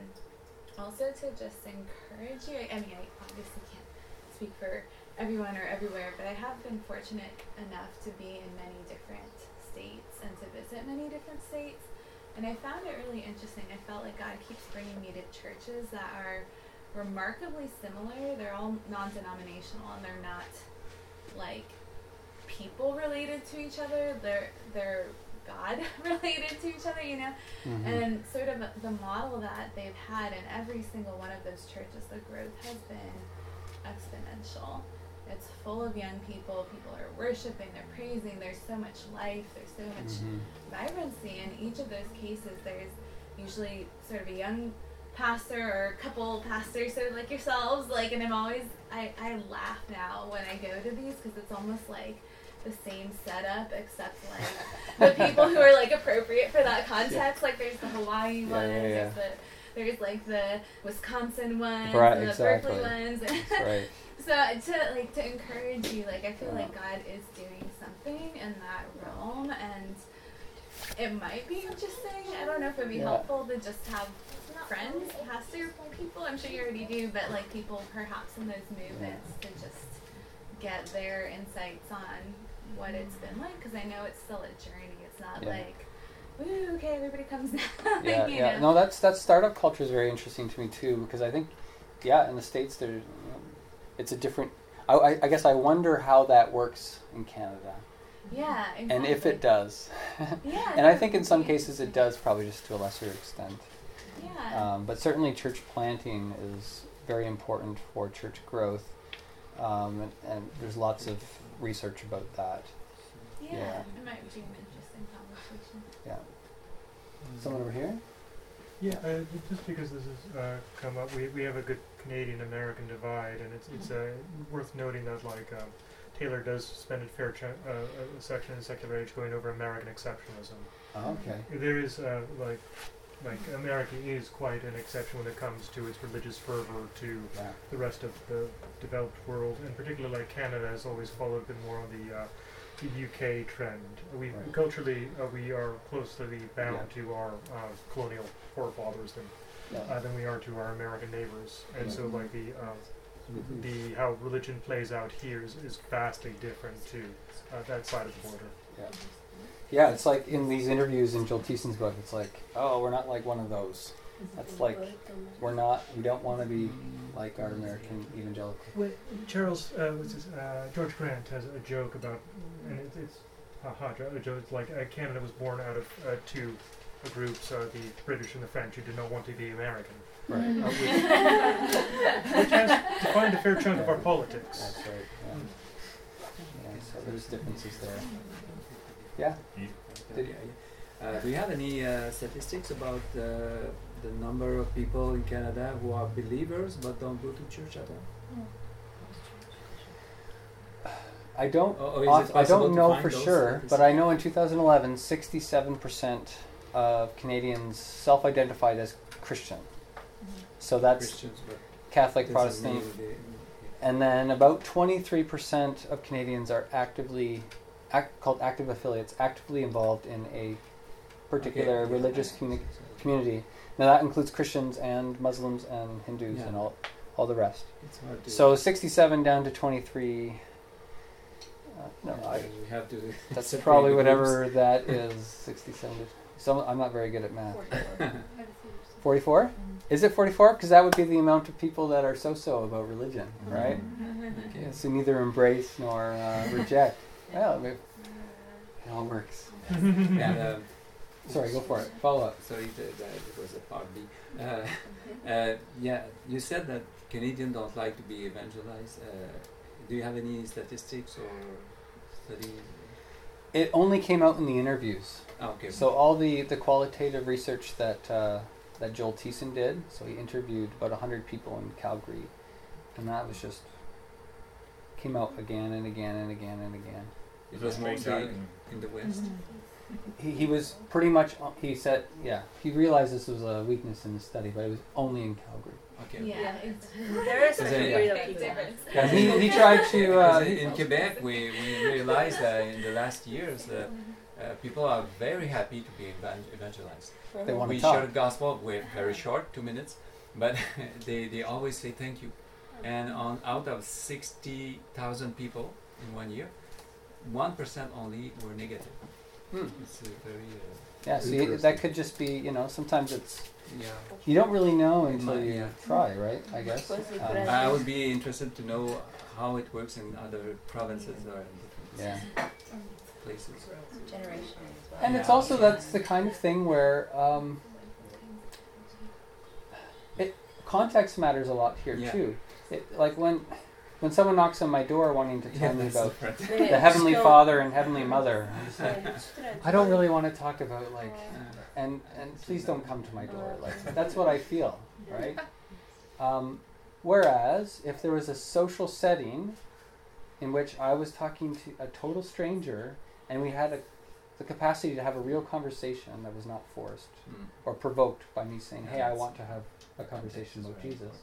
also to just encourage you. I mean, I obviously can't speak for everyone or everywhere, but I have been fortunate enough to be in many different states and to visit many different states. And I found it really interesting. I felt like God keeps bringing me to churches that are remarkably similar. They're all non denominational and they're not like people related to each other. They're they're God related to each other, you know? Mhm. And sort of the model that they've had in every single one of those churches, the growth has been exponential. It's full of young people. People are worshiping, they're praising. There's so much life. There's so much Mhm. vibrancy. In each of those cases, there's usually sort of a young pastor or a couple pastors, sort of like yourselves. Like, and I'm always I I laugh now when I go to these because it's almost like the same setup except like the people who are like appropriate for that context. Like there's the Hawaii Yeah, ones, yeah, yeah. there's the there's like the Wisconsin ones, Right, and the exactly. Berkeley ones. Right. So uh, to like to encourage you, like I feel like God is doing something in that realm, and it might be interesting. I don't know if it'd be Yeah. helpful to just have friends, pastor people. I'm sure you already do, but like people perhaps in those movements to just get their insights on what it's been like. Because I know it's still a journey. It's not Yeah. like, woo, okay, everybody comes now. yeah, you yeah. know? No, that's that startup culture is very interesting to me too because I think, yeah, in the states there, you know, it's a different. I, I, I guess I wonder how that works in Canada Yeah, exactly. and if it does. Yeah, and I think in some cases it does, probably just to a lesser extent. Yeah. Um, but certainly, church planting is very important for church growth, um, and, and there's lots of research about that. yeah. yeah. It might be an interesting conversation. Yeah. Someone over here? Yeah, uh, just because this has uh, come up, we, we have a good Canadian American divide, and it's it's uh, worth noting that like um, Taylor does spend a fair ch- uh, a section in secular age going over American exceptionalism. Oh, okay. There is uh, like like America is quite an exception when it comes to its religious fervor to Yeah. the rest of the developed world, and particularly like Canada has always followed a bit more on the uh, the UK trend. We Right. culturally uh, we are closely bound Yeah. to our uh, colonial forefathers than Yeah. uh, than we are to our American neighbors, and so like the uh, the how religion plays out here is, is vastly different to uh, that side of the border. Yeah. Yeah, it's like in these interviews in Joel Thiessen's book, it's like, oh, we're not like one of those. That's like, we're not, we don't want to be like our American evangelical. Well, Charles, uh, what's his, uh, George Grant has a joke about, and it's, it's haha, a joke. It's like uh, Canada was born out of uh, two groups, uh, the British and the French, who did not want to be American, Right. uh, which, which has defined a fair chunk of our politics. That's right. Yeah. yeah so there's differences there. Yeah. Did Uh, do you have any uh, statistics about uh, the number of people in Canada who are believers but don't go to church at all? I don't. Oh, oh, is it off- I don't know for those sure, but I know in 2011, 67% of Canadians self-identified as Christian. So that's Christians, Catholic, Protestant, mean they- and then about 23% of Canadians are actively act, called active affiliates, actively involved in a particular Okay, yeah. religious communi- community. Now that includes Christians and Muslims and Hindus Yeah. and all all the rest. It's hard to. So 67 down to 23. Uh, no, I, we have to. that's separate probably the whatever that is. 67. To, so I'm not very good at math. 44? Is it 44? Because that would be the amount of people that are so-so about religion, right? groups. Okay. Yes, who neither embrace nor uh, reject. Well, it, it all works. and, um, Sorry, go for it. Follow up. Sorry, that, that it was a part B. Uh, uh, yeah, you said that Canadians don't like to be evangelized. Uh, do you have any statistics or studies? It only came out in the interviews. Oh, okay. So all the, the qualitative research that uh, that Joel Thiessen did. So he interviewed about hundred people in Calgary, and that was just came out again and again and again and again. It was Straight mostly out in, in the West. He, he was pretty much he said yeah he realized this was a weakness in the study, but it was only in Calgary. Okay. Yeah, There is a Is yeah. big difference. And he, he tried to uh, in Quebec, we, we realized that in the last years that uh, people are very happy to be evangelized. they want we to talk. share the gospel, we're very short, two minutes, but they, they always say thank you. And on out of 60,000 people in one year, 1% only were negative. Hmm. It's a very, uh, Yeah, so you, that could just be, you know, sometimes it's yeah. you don't really know It until might, you yeah. try, right? I guess. Um, I would be interested to know how it works in other provinces or in different yeah, places. generation as well. and it's also that's the kind of thing where um, it context matters a lot here Yeah. too. It, like when when someone knocks on my door wanting to tell me about. The the heavenly Father and heavenly Mother, I'm like, I don't really want to talk about like Uh, and and please don't come to my door. Like that's what I feel, right? Um, whereas if there was a social setting in which I was talking to a total stranger and we had a, the capacity to have a real conversation that was not forced mm. or provoked by me saying, "Hey, I want to have a conversation about Jesus,"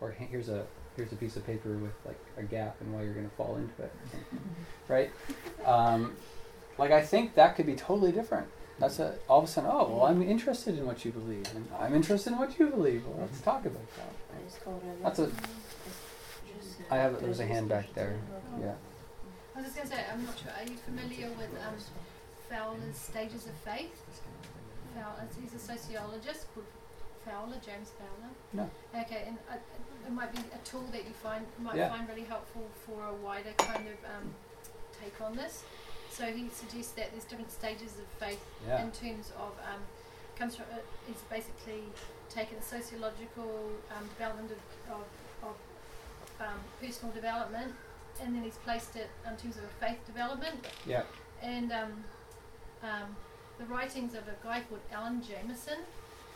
or here's a here's a piece of paper with like a gap and why you're going to fall into it, right? Um, like I think that could be totally different. That's a all of a sudden. Oh well, I'm interested in what you believe, and I'm interested in what you believe. Well, let's talk about that. That's a. I have. There's a hand back there. Yeah. I was just going to say, I'm not sure. Are you familiar with um, Fowler's Stages of Faith? Fowler, he's a sociologist called Fowler, James Fowler. No. Okay, and uh, it might be a tool that you find might Yeah. find really helpful for a wider kind of um, take on this. So he suggests that there's different stages of faith Yeah. in terms of um, comes from it is basically taken sociological um, development of, of, of um, personal development, and then he's placed it in terms of a faith development. Yeah. And um, um, the writings of a guy called Alan Jamieson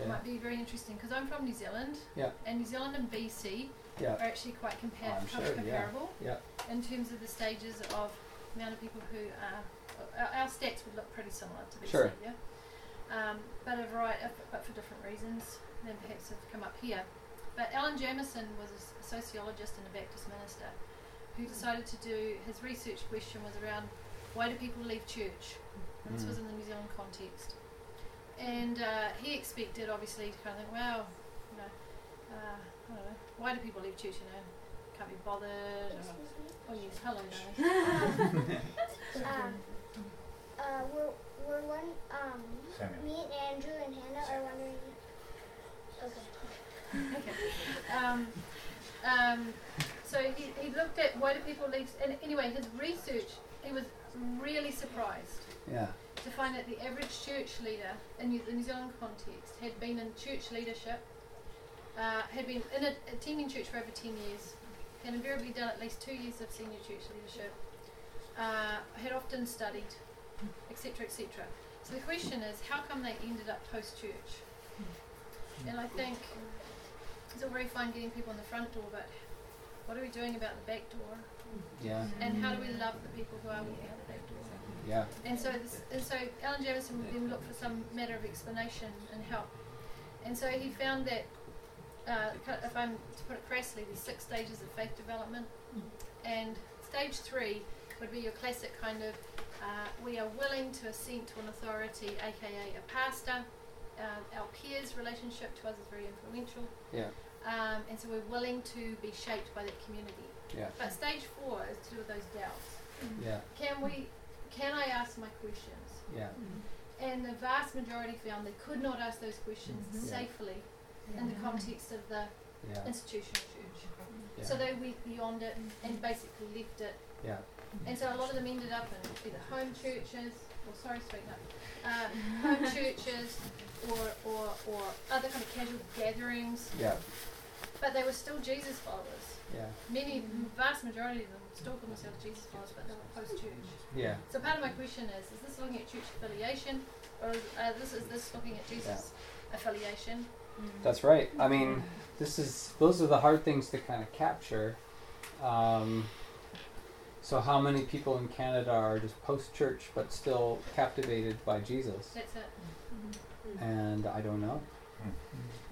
Okay. might be very interesting because I'm from New Zealand, Yeah. and New Zealand and BC Yeah. are actually quite compa- sure, comparable Yeah. in terms of the stages of the amount of people who are. Our, our stats would look pretty similar to BC, Sure. yeah. Um, but a variety, of, but for different reasons than perhaps have come up here. But Alan Jamieson was a sociologist and a Baptist minister who decided to do his research question was around why do people leave church? And this Mm. was in the New Zealand context. And uh, he expected, obviously, to kind of think, well, you know, uh, I don't know, why do people leave church? You know, can't be bothered. Or, oh yes, hello, Danny. Um, uh, we're, we're one, um, Samuel. me and Andrew and Hannah are wondering. Okay. okay. Um, um, so he, he looked at why do people leave, and anyway, his research, he was really surprised Yeah. To find that the average church leader in the New Zealand context had been in church leadership, uh, had been in a, attending church for over 10 years, had invariably done at least two years of senior church leadership, uh, had often studied, etc., etc. So the question is, how come they ended up post church? And I think it's all very fine getting people in the front door, but what are we doing about the back door? Yeah. And how do we love the people who are out the back? Yeah. And so, this, and so Alan Jamieson would then looked for some matter of explanation and help. And so he found that, uh, if I'm to put it crassly, there's six stages of faith development. And stage three would be your classic kind of, uh, we are willing to assent to an authority, aka a pastor. Uh, our peers' relationship to us is very influential. Yeah. Um, and so we're willing to be shaped by that community. Yeah. But stage four is to do with those doubts. Yeah. Can we? Can I ask my questions? Yeah. And the vast majority found they could not ask those questions Mhm. Yeah. safely in the context of the Yeah. institutional church. Yeah. So they went beyond it and basically left it. Yeah. And so a lot of them ended up in either home churches, or sorry, straighten up, uh, home churches, or, or, or other kind of casual gatherings. Yeah. But they were still Jesus followers. Yeah. Many, vast majority of them still call themselves Jesus followers, but they were post church. Yeah. So part of my question is: Is this looking at church affiliation, or is, uh, this is this looking at Jesus affiliation? That's right. I mean, this is those are the hard things to kind of capture. Um, so how many people in Canada are just post church but still captivated by Jesus? That's it. And I don't know.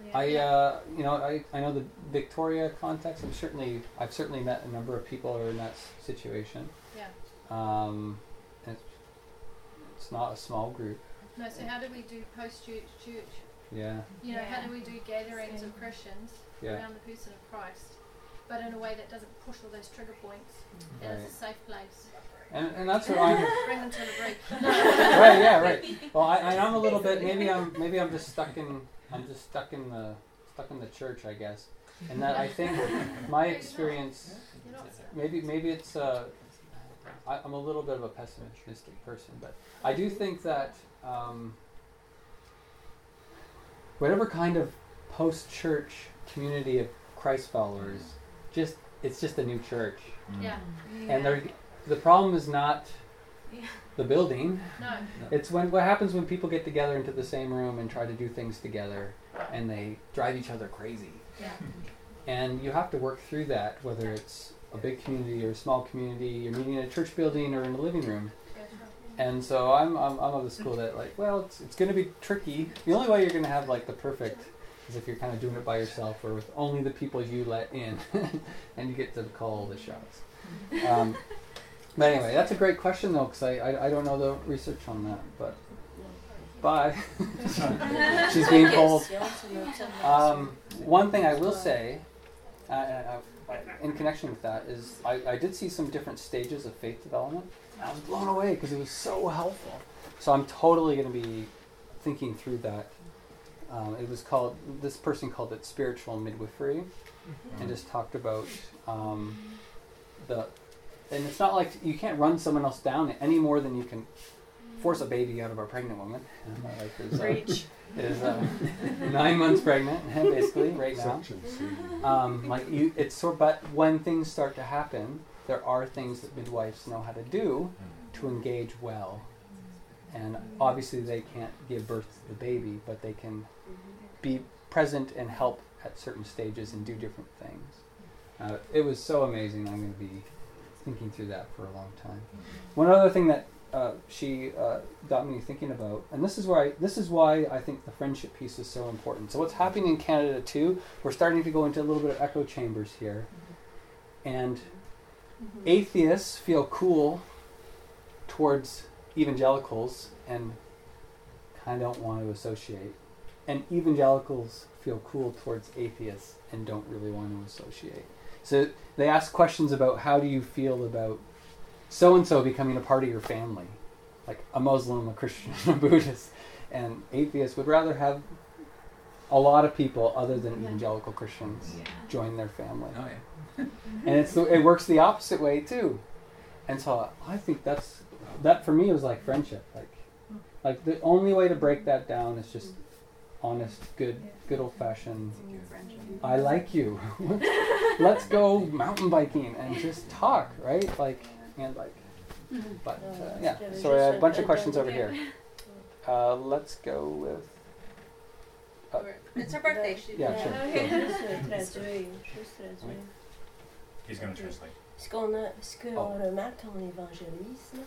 Yeah. I uh, you know I, I know the Victoria context. I'm certainly I've certainly met a number of people who are in that s- situation. Yeah. Um, it's, it's not a small group. No. So how do we do post church church? Yeah. You know, how do we do gatherings of Christians Yeah. around the person of Christ, but in a way that doesn't push all those trigger points, and Right. it's a safe place. And and that's what I'm. Bring them to the break. right, yeah, right. Well, I, I am a little bit. Maybe I'm. Maybe I'm just stuck in. I'm just stuck in the stuck in the church, I guess. And that I think my experience. Maybe maybe it's. Uh, I, I'm a little bit of a pessimistic person, but I do think that um, whatever kind of post-church community of Christ followers, just it's just a new church, Yeah. and the problem is not the building. No. It's when what happens when people get together into the same room and try to do things together, and they drive each other crazy. Yeah. And you have to work through that, whether it's a big community or a small community, you're meeting in a church building or in a living room. And so I'm, I'm, I'm of the school that like, well, it's, it's going to be tricky. The only way you're going to have like the perfect is if you're kind of doing it by yourself or with only the people you let in, and you get to call the shots. Um, but anyway, that's a great question though, because I, I I don't know the research on that. But bye. She's being told. Um, one thing I will say, uh, uh, uh, in connection with that, is I, I did see some different stages of faith development. I was blown away because it was so helpful. So I'm totally going to be thinking through that. Um, it was called this person called it spiritual midwifery, and just talked about um, the and it's not like you can't run someone else down any more than you can force a baby out of a pregnant woman. And my wife is, uh, is uh, nine months pregnant, basically, right now. Um, like you, it's sort. But when things start to happen, there are things that midwives know how to do to engage well. And obviously, they can't give birth to the baby, but they can be present and help at certain stages and do different things. Uh, it was so amazing. I'm going to be thinking through that for a long time. One other thing that uh, she uh, got me thinking about, and this is why this is why I think the friendship piece is so important. So what's happening in Canada too? We're starting to go into a little bit of echo chambers here, and atheists feel cool towards evangelicals and kind of don't want to associate, and evangelicals feel cool towards atheists and don't really want to associate. So they ask questions about how do you feel about so and so becoming a part of your family, like a Muslim, a Christian, a Buddhist, and atheists would rather have a lot of people other than evangelical Christians join their family. Oh yeah. Mm-hmm. And it's the, it works the opposite way too. And so I think that's that for me was like friendship. Like mm. like the only way to break that down is just honest, good good old fashioned I like you. Let's go mountain biking and just talk, right? Like and like but uh, yeah. So I have a bunch of questions over here. Uh, let's go with uh, It's her birthday. She Yeah, sure. Juste traduire, juste. He's going to translate. Ce qu'on a, ce qu'on Oh. remarque en évangélisme,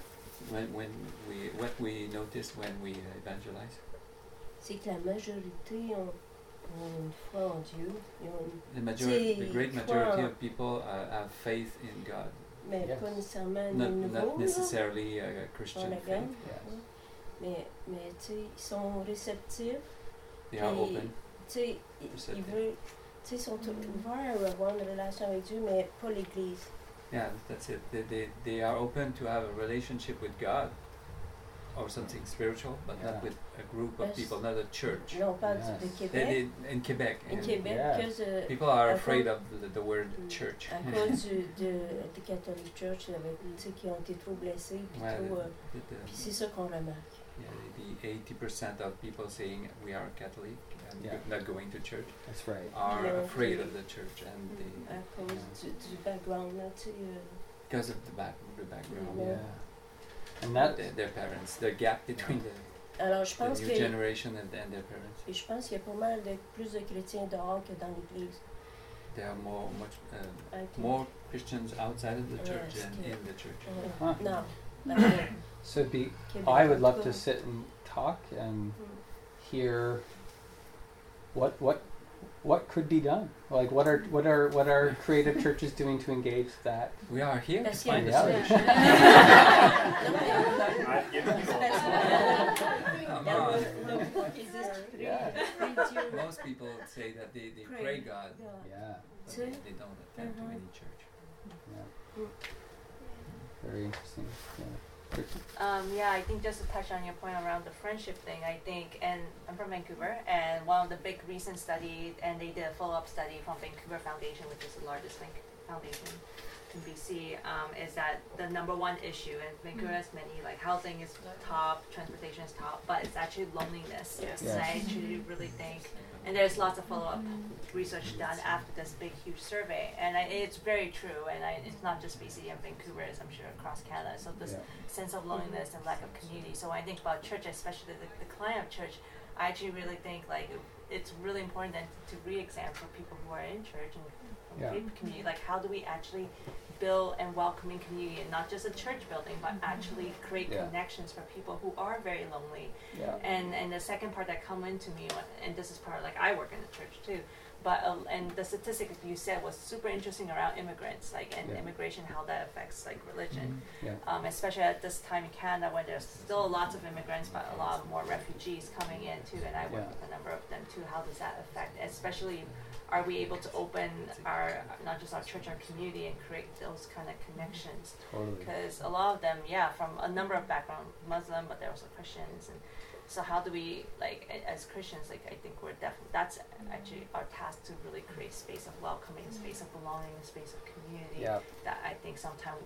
When, when we what we notice when we evangelize, c'est que la majorité ont, ont une foi en Dieu. Ont the majority, the great foi majority en- of people uh, have faith in God, mais Yes. pas nécessairement not necessarily a Christian faith. Yes. Mais, mais tu sais, ils sont réceptifs. They are open. Tu sais, ils, veulent, tu sais, sont ouverts à avoir une relation avec Dieu, mais pas l'Église. Yeah, that's it. They, they, they are open to have a relationship with God or something spiritual, but Yeah. not with a group of people, not a church. Là, on Yes. de Québec. they, in Quebec, In and Québec, Yeah. cause, euh, people are afraid of the, the word mm. church. À cause du, de, des Catholic Church, avec, tu sais, qui ont été trop blessés, puis Ouais, trop, euh, the- the- uh, puis c'est ça qu'on remarque. yeah, the eighty percent of people saying we are Catholic and Yeah. not going to church That's right. are Yeah. afraid of the church and mm, they, À cause yeah, du, du background, là, tu euh, because of the back the background. Yeah. Yeah. And that their, their parents, the gap between the, Alors, je the pense new que, generation and, and their parents. et je pense qu'il y a pas mal de, plus de chrétiens dehors que dans l'Église. There are more much uh, I think. more Christians outside of the church Yes, than yeah. in the church. Euh, Huh. Non, hmm. d'accord. so be I would love to sit and talk and Mm. hear what what what could be done. Like what are what are what are creative churches doing to engage that? We are here to Parce qu'il find a Yeah. solution. Non, mais- I've given you all. Come Il y a on. le- le point qui existe, Yeah. prie Dieu. Most people say that they, they Pray. pray God, Yeah. Yeah. but they, they don't attend to Mhm. any church. Yeah. Very interesting. Yeah. Um, yeah, I think just to touch on your point around the friendship thing, I think, and I'm from Vancouver, and one of the big recent study, and they did a follow-up study from Vancouver Foundation, which is the largest foundation in BC, um, is that the number one issue, and Vancouver has many, like housing is top, transportation is top, but it's actually loneliness. Yes. And I actually really think, and there's lots of follow-up mm-hmm. research done after this big, huge survey, and I, it's very true, and I, it's not just BC and Vancouver, it's I'm sure across Canada. So this Yeah. sense of loneliness and lack of community. So when I think about church, especially the, the client of church, I actually really think like it's really important then to re-examine for people who are in church and from Yeah. community, like how do we actually build and welcoming community and not just a church building, but actually create Yeah. connections for people who are very lonely. Yeah. And and the second part that come into me, and this is part like I work in the church too, but uh, and the statistic you said was super interesting around immigrants, like and Yeah. immigration, how that affects like religion Yeah. um, especially at this time in Canada when there's still lots of immigrants, but a lot more refugees coming in too, and I work with a number of them too. How does that affect, especially, are we able to open our not just our church, our community, and create those kind of connections? Totally. Because a lot of them, yeah, from a number of background, Muslim, but they're also Christians, and so how do we like as Christians? Like I think we're definitely that's actually our task to really create space of welcoming, mm-hmm. space of belonging, space of community Yeah. that I think sometimes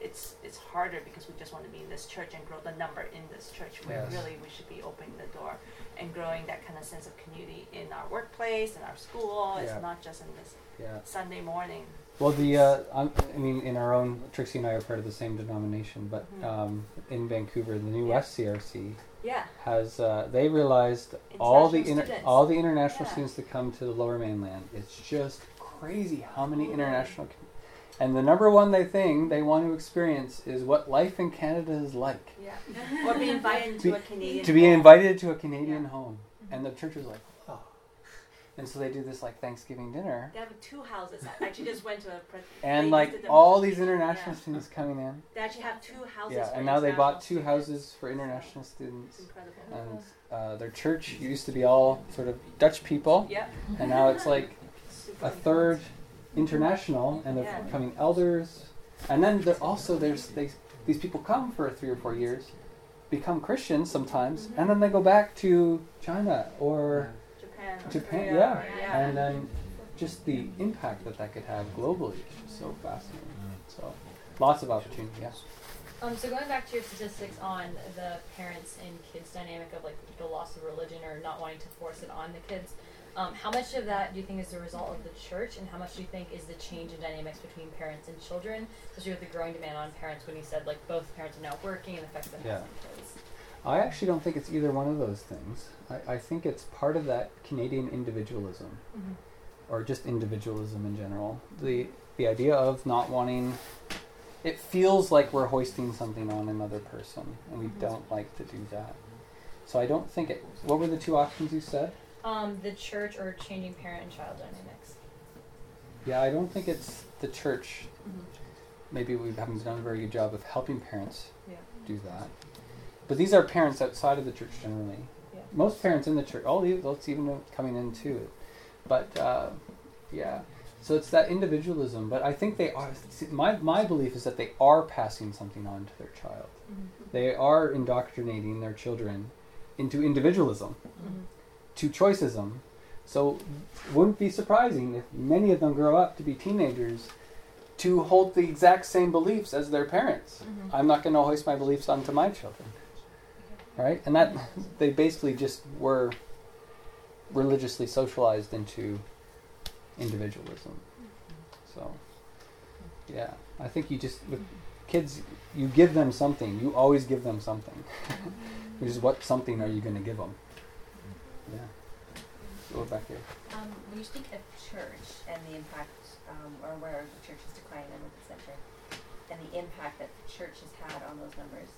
it's it's harder because we just want to be in this church and grow the number in this church. Where Yes. really we should be opening the door and growing that kind of sense of community in our workplace, in our school. Yeah. It's not just in this Yeah. Sunday morning. Well, the uh, I'm, mean, in our own, Trixie and I are part of the same denomination, but Mhm. um, in Vancouver, the New Yeah. West CRC Yeah. has uh, they realized all the International inter- students. all the international Yeah. students that come to the Lower Mainland. It's just crazy how many international, com- and the number one they thing they want to experience is what life in Canada is like. Yeah. or be invited to Be- a Canadian. to be home. invited to a Canadian Yeah. home, and the church is like, oh, and so they do this like Thanksgiving dinner. They have two houses. I actually just went to a. Pre- And like all these international yeah. students coming in. They actually have two houses. Yeah, and now they bought two students. houses for international students. Incredible. And uh, their church used to be all sort of Dutch people, Yep. and now it's like a third international, and they're Yeah. becoming elders. And then there also there's they, these people come for three or four years, become Christians sometimes, and then they go back to China or Japan. Japan, yeah. yeah. and then just the impact that that could have globally is just so fascinating. So lots of opportunity. Yeah. Um, so going back to your statistics on the parents and kids dynamic of like the loss of religion or not wanting to force it on the kids, um, how much of that do you think is the result of the church, and how much do you think is the change in dynamics between parents and children, especially with the growing demand on parents when you said like both parents are now working and the effect that Yeah. has on kids? I actually don't think it's either one of those things. I, I think it's part of that Canadian individualism, Mhm. or just individualism in general. The the idea of not wanting. It feels like we're hoisting something on another person, and we Mhm. don't like to do that. So I don't think it. What were the two options you said? Um, the church or changing parent and child dynamics. Yeah, I don't think it's the church. Mhm. Maybe we haven't done a very good job of helping parents Yeah. do that. But these are parents outside of the church generally. Yeah. Most parents in the church, all these, let's even coming into it. But uh, yeah, so it's that individualism. But I think they are. see, My my belief is that they are passing something on to their child. Mhm. They are indoctrinating their children into individualism, Mhm. To choicism. So wouldn't be surprising if many of them grow up to be teenagers to hold the exact same beliefs as their parents. Mhm. I'm not going to hoist my beliefs onto my children. Right? And that they basically just were religiously socialized into individualism. So yeah, I think you just with kids you give them something. You always give them something. Which is what something are you going to give them? Go back here. Um, when you speak of church and the impact, um, or where the church is declining in the center, and the impact that the church has had on those numbers,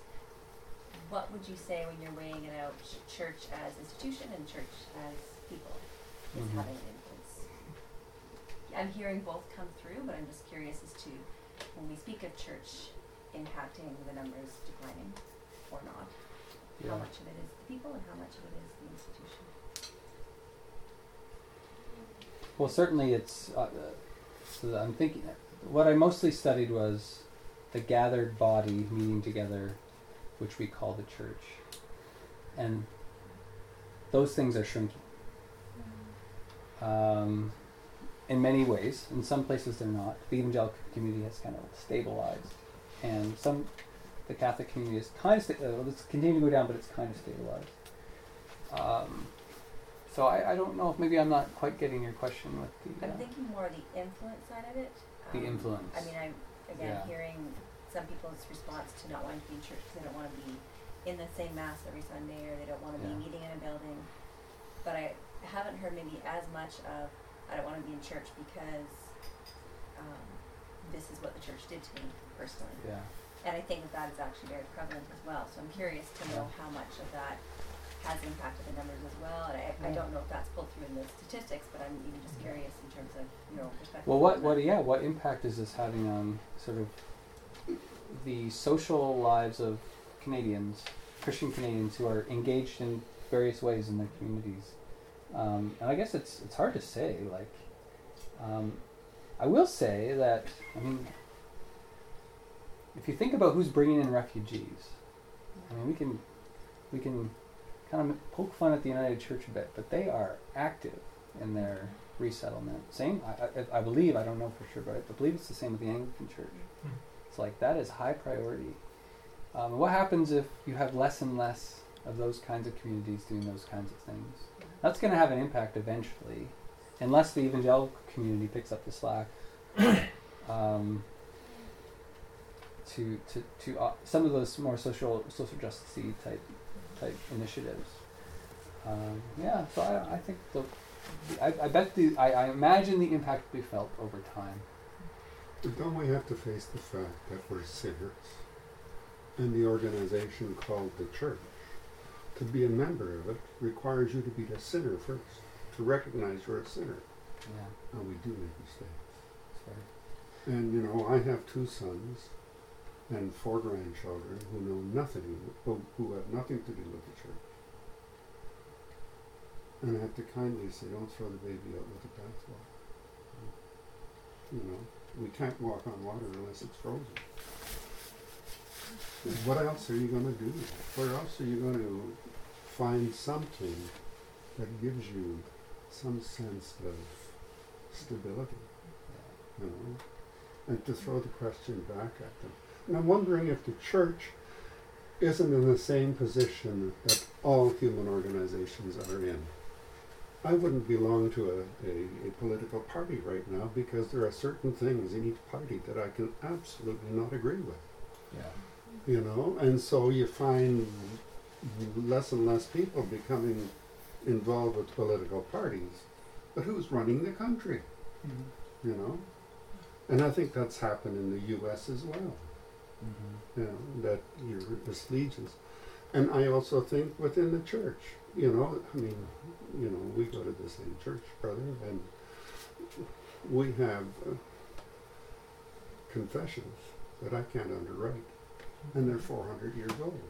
what would you say when you're weighing it out, ch- church as institution and church as people is Mhm. having an influence? I'm hearing both come through, but I'm just curious as to when we speak of church impacting the numbers declining or not, Yeah. how much of it is the people and how much of it is the institution? Well, certainly it's. Uh, uh, so I'm thinking. What I mostly studied was the gathered body meeting together, which we call the church, and those things are shrinking. Um, in many ways, in some places they're not. The evangelical community has kind of stabilized, and some, the Catholic community is kind of. Sta- uh, it's continuing to go down, but it's kind of stabilized. Um, so I, I don't know if maybe I'm not quite getting your question with the. I'm uh, thinking more of the influence side of it. The Um, influence. I mean, I'm again Yeah. hearing some people's response to not wanting to be in church because they don't want to be in the same mass every Sunday or they don't want to Yeah. be meeting in a building. But I haven't heard maybe as much of I don't want to be in church because um, this is what the church did to me personally. Yeah. And I think that that is actually very prevalent as well. So I'm curious to know how much of that has impacted the numbers as well. And I, I don't know if that's pulled through in the statistics, but I'm even just curious in terms of your own perspective. Well, what, what, yeah, what impact is this having on sort of the social lives of Canadians, Christian Canadians who are engaged in various ways in their communities? Um, and I guess it's it's hard to say. Like, um, I will say that I mean, if you think about who's bringing in refugees, I mean, we can we can kind of poke fun at the United Church a bit, but they are active in their resettlement. Same, I, I, I believe, I don't know for sure, but I believe it's the same with the Anglican Church. It's like that is high priority. Um, what happens if you have less and less of those kinds of communities doing those kinds of things? That's going to have an impact eventually, unless the evangelical community picks up the slack. um, to to to uh, some of those more social social justice type type initiatives. Um, yeah, so I, I think the, the I, I bet the I, I imagine the impact will be felt over time. But don't we have to face the fact that we're sinners? And the organization called the church, to be a member of it, requires you to be a sinner first, to recognize you're a sinner. Yeah, And we do make mistakes. right. And you know, I have two sons and four grandchildren who know nothing, who, who have nothing to do with the church. And I have to kindly say, don't throw the baby out with the bathwater. You know, we can't walk on water unless it's frozen. What else are you going to do? Where else are you going to find something that gives you some sense of stability? You know, and to throw the question back at them. And I'm wondering if the church isn't in the same position that all human organizations are in. I wouldn't belong to a, a, a political party right now because there are certain things in each party that I can absolutely not agree with. Yeah. You know, and so you find less and less people becoming involved with political parties. But who's running the country? Mm-hmm. You know? And I think that's happened in the US as well. Mm-hmm. You know, that you're this allegiance. And I also think within the church, you know, I mean, you know, we go to the same church, brother, and we have uh, confessions that I can't underwrite, and they're 400 years old.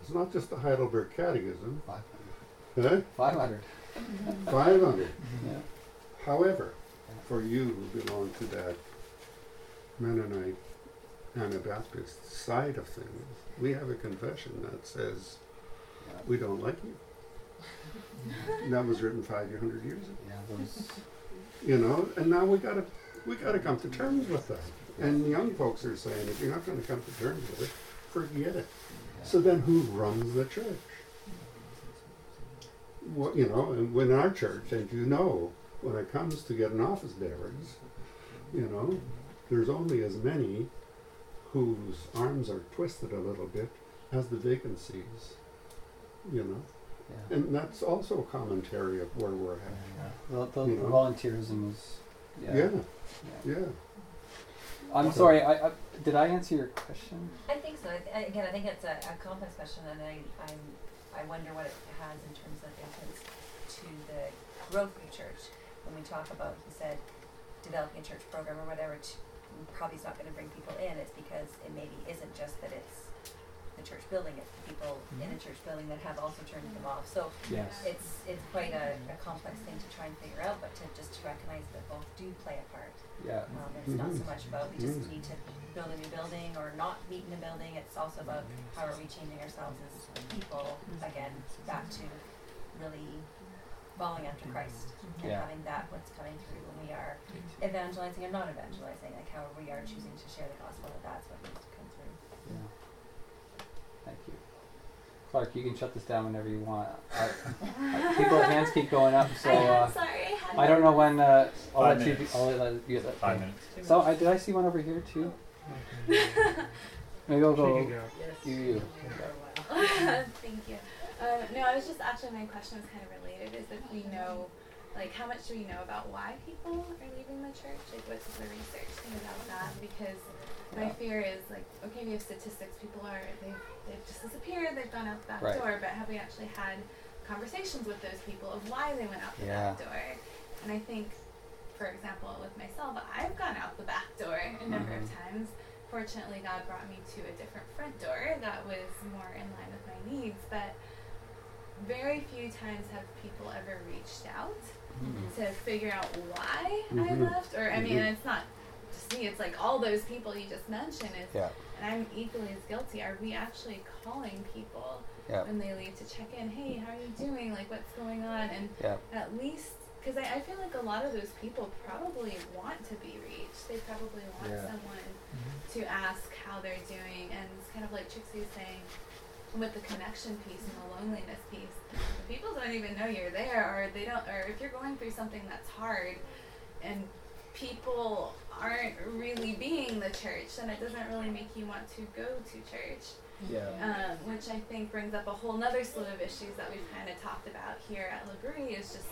It's not just the Heidelberg Catechism, Five eh? Five hundred. 500. Yeah. However, for you who belong to that Mennonite Anabaptist side of things, we have a confession that says Yeah. we don't like you. that was written 500 years ago. Yeah. Those. You know, and now we gotta we gotta come to terms with that. And young folks are saying if you're not gonna come to terms with it, forget it. So then who runs the church? What you know, and when our church, and you know, when it comes to getting office bearers, you know, there's only as many whose arms are twisted a little bit as the vacancies. You know. Yeah. And that's also a commentary of where we're at. Yeah. The, the You volunteerism is. Yeah. Yeah. Yeah. Yeah. I'm So- sorry. I, I did I answer your question? I think so. I th- again, I think it's a, a complex question, and I, I'm, I wonder what it has in terms of inputs to the growth of the church. When we talk about, he said, developing a church program or whatever, t- probably is not going to bring people in. It's because it maybe isn't just that it's the church building; it's the people in a church building that have also turned them off. So Yes. it's it's quite a, a complex thing to try and figure out, but to just to recognize that both do play a part. Yeah. Um, it's not so much about we just Mhm. need to build a new building or not meet in a building. It's also about how are we changing ourselves as people again back to really following after Christ and Yeah. having that what's coming through when we are evangelizing or not evangelizing, like how we are choosing to share the gospel. That that's what needs to come through. Yeah. Thank you. Clark, you can shut this down whenever you want. I, I, people hands keep going up, so uh, sorry, I had I don't know when. Uh, I'll Five let you. minutes. I'll let you get that. Five thing. minutes. So I did I see one over here too? Maybe I'll She go. can go. You. you. Thank you. Um, no, I was just actually my question was kind of related. Is if we know, like, how much do we know about why people are leaving the church? Like, what's the research thing about that? Because my fear is like, okay, we have statistics. People are they've they've just disappeared. They've gone out the back Right. door. But have we actually had conversations with those people of why they went out the Yeah. back door? And I think, for example, with myself, I've gone out the back door a number of Mhm. times. Fortunately, God brought me to a different front door that was more in line with my needs. But very few times have people ever reached out Mhm. to figure out why I Mhm. left. Or I mean, Mhm. it's not just me. It's like all those people you just mentioned. Is Yeah. and I'm equally as guilty. Are we actually calling people Yeah. when they leave to check in? Hey, how are you doing? Like, what's going on? And Yeah. at least because I, I feel like a lot of those people probably want to be reached. They probably want Yeah. someone to ask how they're doing, and it's kind of like Trixie was saying with the connection piece and the loneliness piece. People don't even know you're there, or they don't, or if you're going through something that's hard, and people aren't really being the church, then it doesn't really make you want to go to church Yeah. um, which I think brings up a whole nother slew of issues that we've kind of talked about here at L'Abri is just,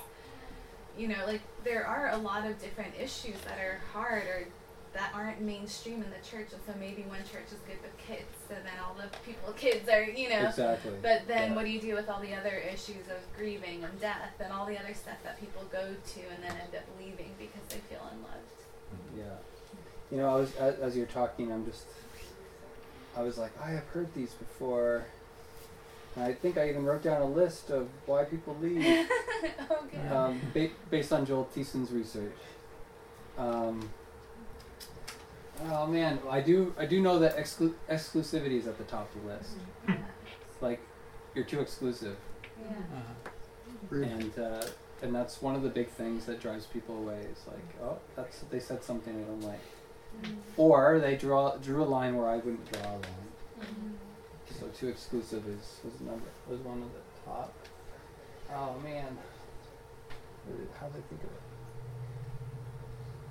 you know, like there are a lot of different issues that are hard or that aren't mainstream in the church, and so maybe one church is good with kids, so then all the people, kids are, you know, Exactly. but then Yeah. what do you do with all the other issues of grieving and death and all the other stuff that people go to and then end up leaving because they feel unloved? Yeah. You know, I was as, as you're talking, I'm just, I was like, I have heard these before. And I think I even wrote down a list of why people leave, oh, good. um, ba- based on Joel Thiessen's research. Um, oh man, I do I do know that exclu- exclusivity is at the top of the list. Like, you're too exclusive, Yeah. Uh-huh. Mm-hmm. Really? and uh, and that's one of the big things that drives people away. Is like, oh, that's they said something I don't like. Mm-hmm. Or they draw drew a line where I wouldn't draw a line. Mm-hmm. So too exclusive is was number was one of the top. Oh man, how did I think of it?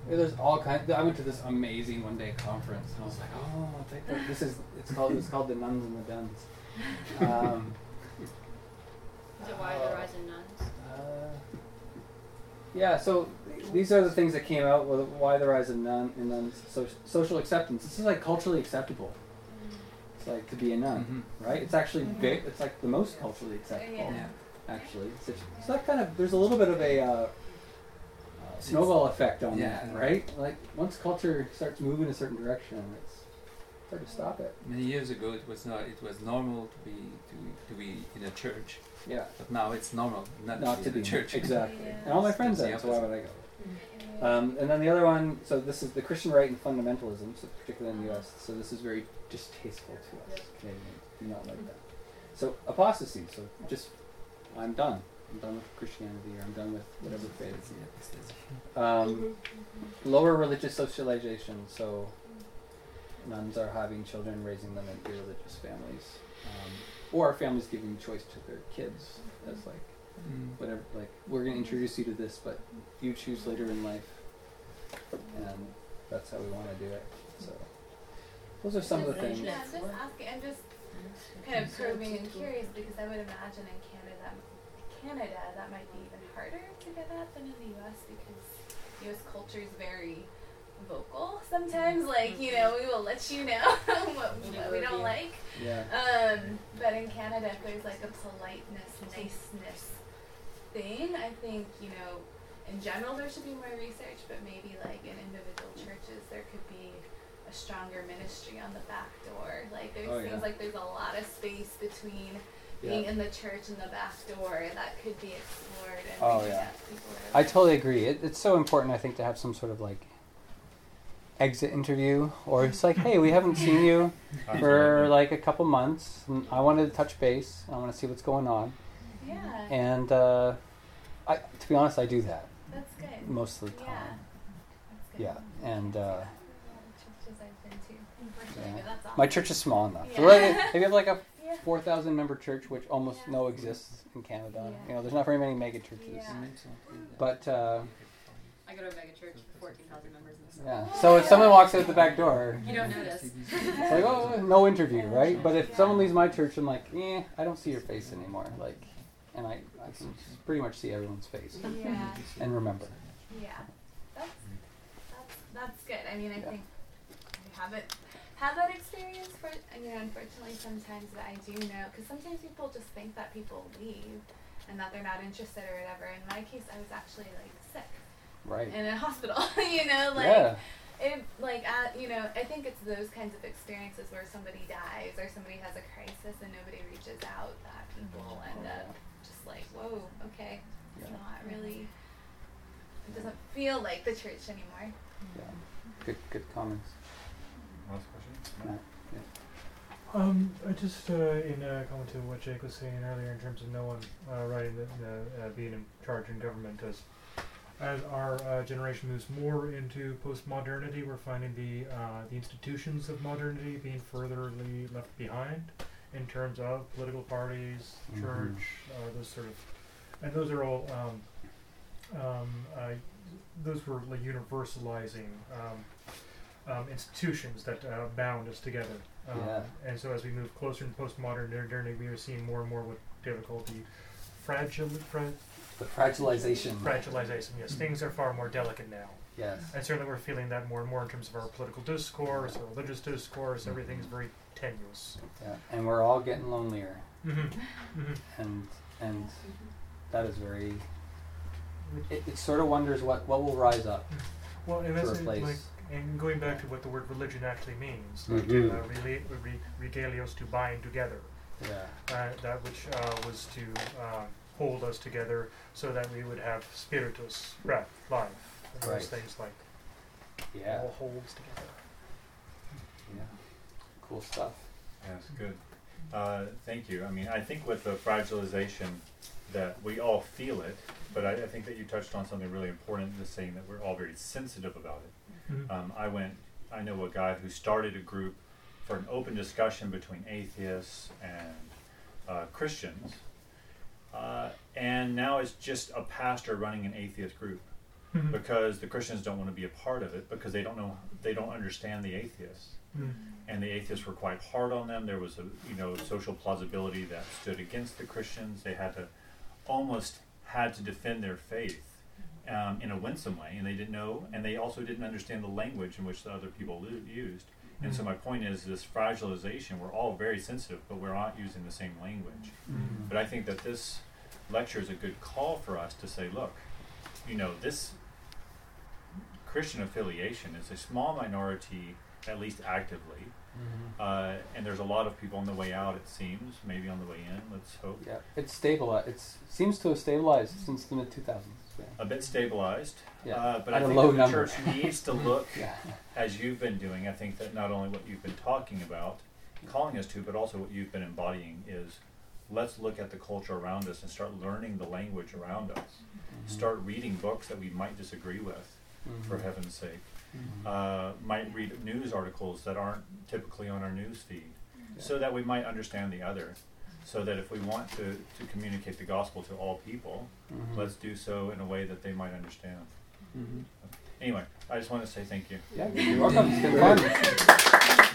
Yeah, there's all kinds. I went to this amazing one day conference, and I was like, oh, I'll take that. this is it's called it's called the Nones and the Dones. Um, Is it why the rise in nones? uh, yeah, so these are the things that came out with why the rise of nun and nones. So, social acceptance. This is like culturally acceptable. It's like to be a none, right? It's actually big. It's like the most culturally acceptable, Yeah. actually. So, so that kind of there's a little bit of a uh, uh, snowball effect on Yeah. that, right? Like once culture starts moving a certain direction, it's hard to stop it. Many years ago, it was not. It was normal to be to, to be in a church. Yeah. But now it's normal not, not to to be be in a church. exactly. And all my friends are, so why would I go? Um, and then the other one, so this is the Christian right and fundamentalism, so particularly in the U.S. So this is very distasteful to us Canadians. Do not like that. So apostasy. So just, I'm done. I'm done with Christianity, or I'm done with whatever faith. Um, lower religious socialization. So nones are having children, raising them in irreligious families, um, or families giving choice to their kids as like Mm. whatever. Like we're gonna introduce you to this, but you choose later in life, and that's how we want to do it. So those are some of the things. Yeah, I'm just asking. I'm just kind of probing and curious because I would imagine in Canada, that might be even harder to get at than in the U.S. because U.S. culture is very vocal sometimes. Like you know, we will let you know what, what we don't like. Yeah. Um, but in Canada, if there's like a politeness, niceness thing, I think you know, in general there should be more research. But maybe like in individual churches, there could be a stronger ministry on the back door. Like there Oh, seems yeah. like there's a lot of space between Yeah. being in the church and the back door that could be explored and Oh yeah, out to people. I totally agree. It, it's so important, I think, to have some sort of like exit interview, or it's like, hey, we haven't seen you for like a couple months, and I wanted to touch base. I want to see what's going on, Yeah, and uh, I, to be honest, I do that that's good. most of the Yeah, time. that's good. Yeah, and uh, Churches I've been to, yeah. but that's awesome. my church is small enough. Yeah. Like, if you have like a Yeah. four thousand member church, which almost no exists in Canada, Yeah. you know, there's not very many mega churches. Yeah. But uh, I go to a mega church with 14,000 members in this. yeah, so if someone walks out the back door, You don't notice. It's like, oh, no interview, right? But if someone leaves my church, I'm like, eh, I don't see your face anymore. Like, and I, I can pretty much see everyone's face Yeah. and remember. Yeah, that's that's that's good. I mean, I Yeah. think I haven't had that experience. For you know, unfortunately, sometimes that I do know because sometimes people just think that people leave and that they're not interested or whatever. In my case, I was actually like sick Right. in a hospital. you know, like. Yeah. It like at you know I think it's those kinds of experiences where somebody dies or somebody has a crisis and nobody reaches out that people mm-hmm. end oh, up just like whoa okay it's Yeah. not really it doesn't feel like the church anymore. Yeah. Good, good comments. Last question? Matt, yeah. Um, I just uh, in uh, comment to what Jake was saying earlier in terms of no one uh, writing the, the, uh, being in charge in government as as our uh, generation moves more into postmodernity, we're finding the uh, the institutions of modernity being furtherly left behind in terms of political parties, Mhm. church, uh, those sort of, and those are all um, um, uh, those were like universalizing um, um, institutions that uh, bound us together. Um, Yeah. And so as we move closer into postmodern modernity, we are seeing more and more what David called the fragile, fra- The fragilization. fragilization. Yes, things are far more delicate now. Yes. And certainly we're feeling that more and more in terms of our political discourse, our religious discourse, everything's very tenuous. Yeah, and we're all getting lonelier. Mhm. Mhm. And and that is very. It, it sort of wonders what what will rise up. Well, and to that's it, like, and going back to what the word religion actually means, like, Mhm. uh, rela- re- regalios to bind together. Yeah. Uh, that which uh, was to uh, hold us together so that we would have spiritus, breath, life, and those things like Yeah. all holds together. Yeah. Cool stuff. Yes, good. Uh, thank you. I mean, I think with the fragilization, that we all feel it, but I, I think that you touched on something really important, just saying that we're all very sensitive about it. Mhm. Um, I went, I know a guy who started a group for an open discussion between atheists and uh, Christians, uh, and now it's just a pastor running an atheist group Mhm. because the Christians don't want to be a part of it because they don't know, they don't understand the atheists Mm. and the atheists were quite hard on them. There was a you know social plausibility that stood against the Christians. They had to almost had to defend their faith um, in a winsome way, and they didn't know, and they also didn't understand the language in which the other people used. And so Mhm. my point is this fragilization. We're all very sensitive, but we're not using the same language. Mhm. But I think that this lecture is a good call for us to say, look, you know, this Christian affiliation is a small minority, at least actively. Mhm. Uh, and there's a lot of people on the way out, it seems, maybe on the way in, let's hope. Yeah. It's stabilized. It's seems to have stabilized since the mid two thousands. Yeah. A bit stabilized. Yeah, Uh, but at I think that the number. church needs to look, Yeah. as you've been doing, I think that not only what you've been talking about, calling us to, but also what you've been embodying is let's look at the culture around us and start learning the language around us. Mhm. Start reading books that we might disagree with, for Mhm. heaven's sake. Mhm. Uh, might read news articles that aren't typically on our news feed, so that we might understand the other. So that if we want to, to communicate the gospel to all people, Mhm. let's do so in a way that they might understand. Mhm. Anyway, I just want to say thank you. Yeah, you're welcome. It's been fun.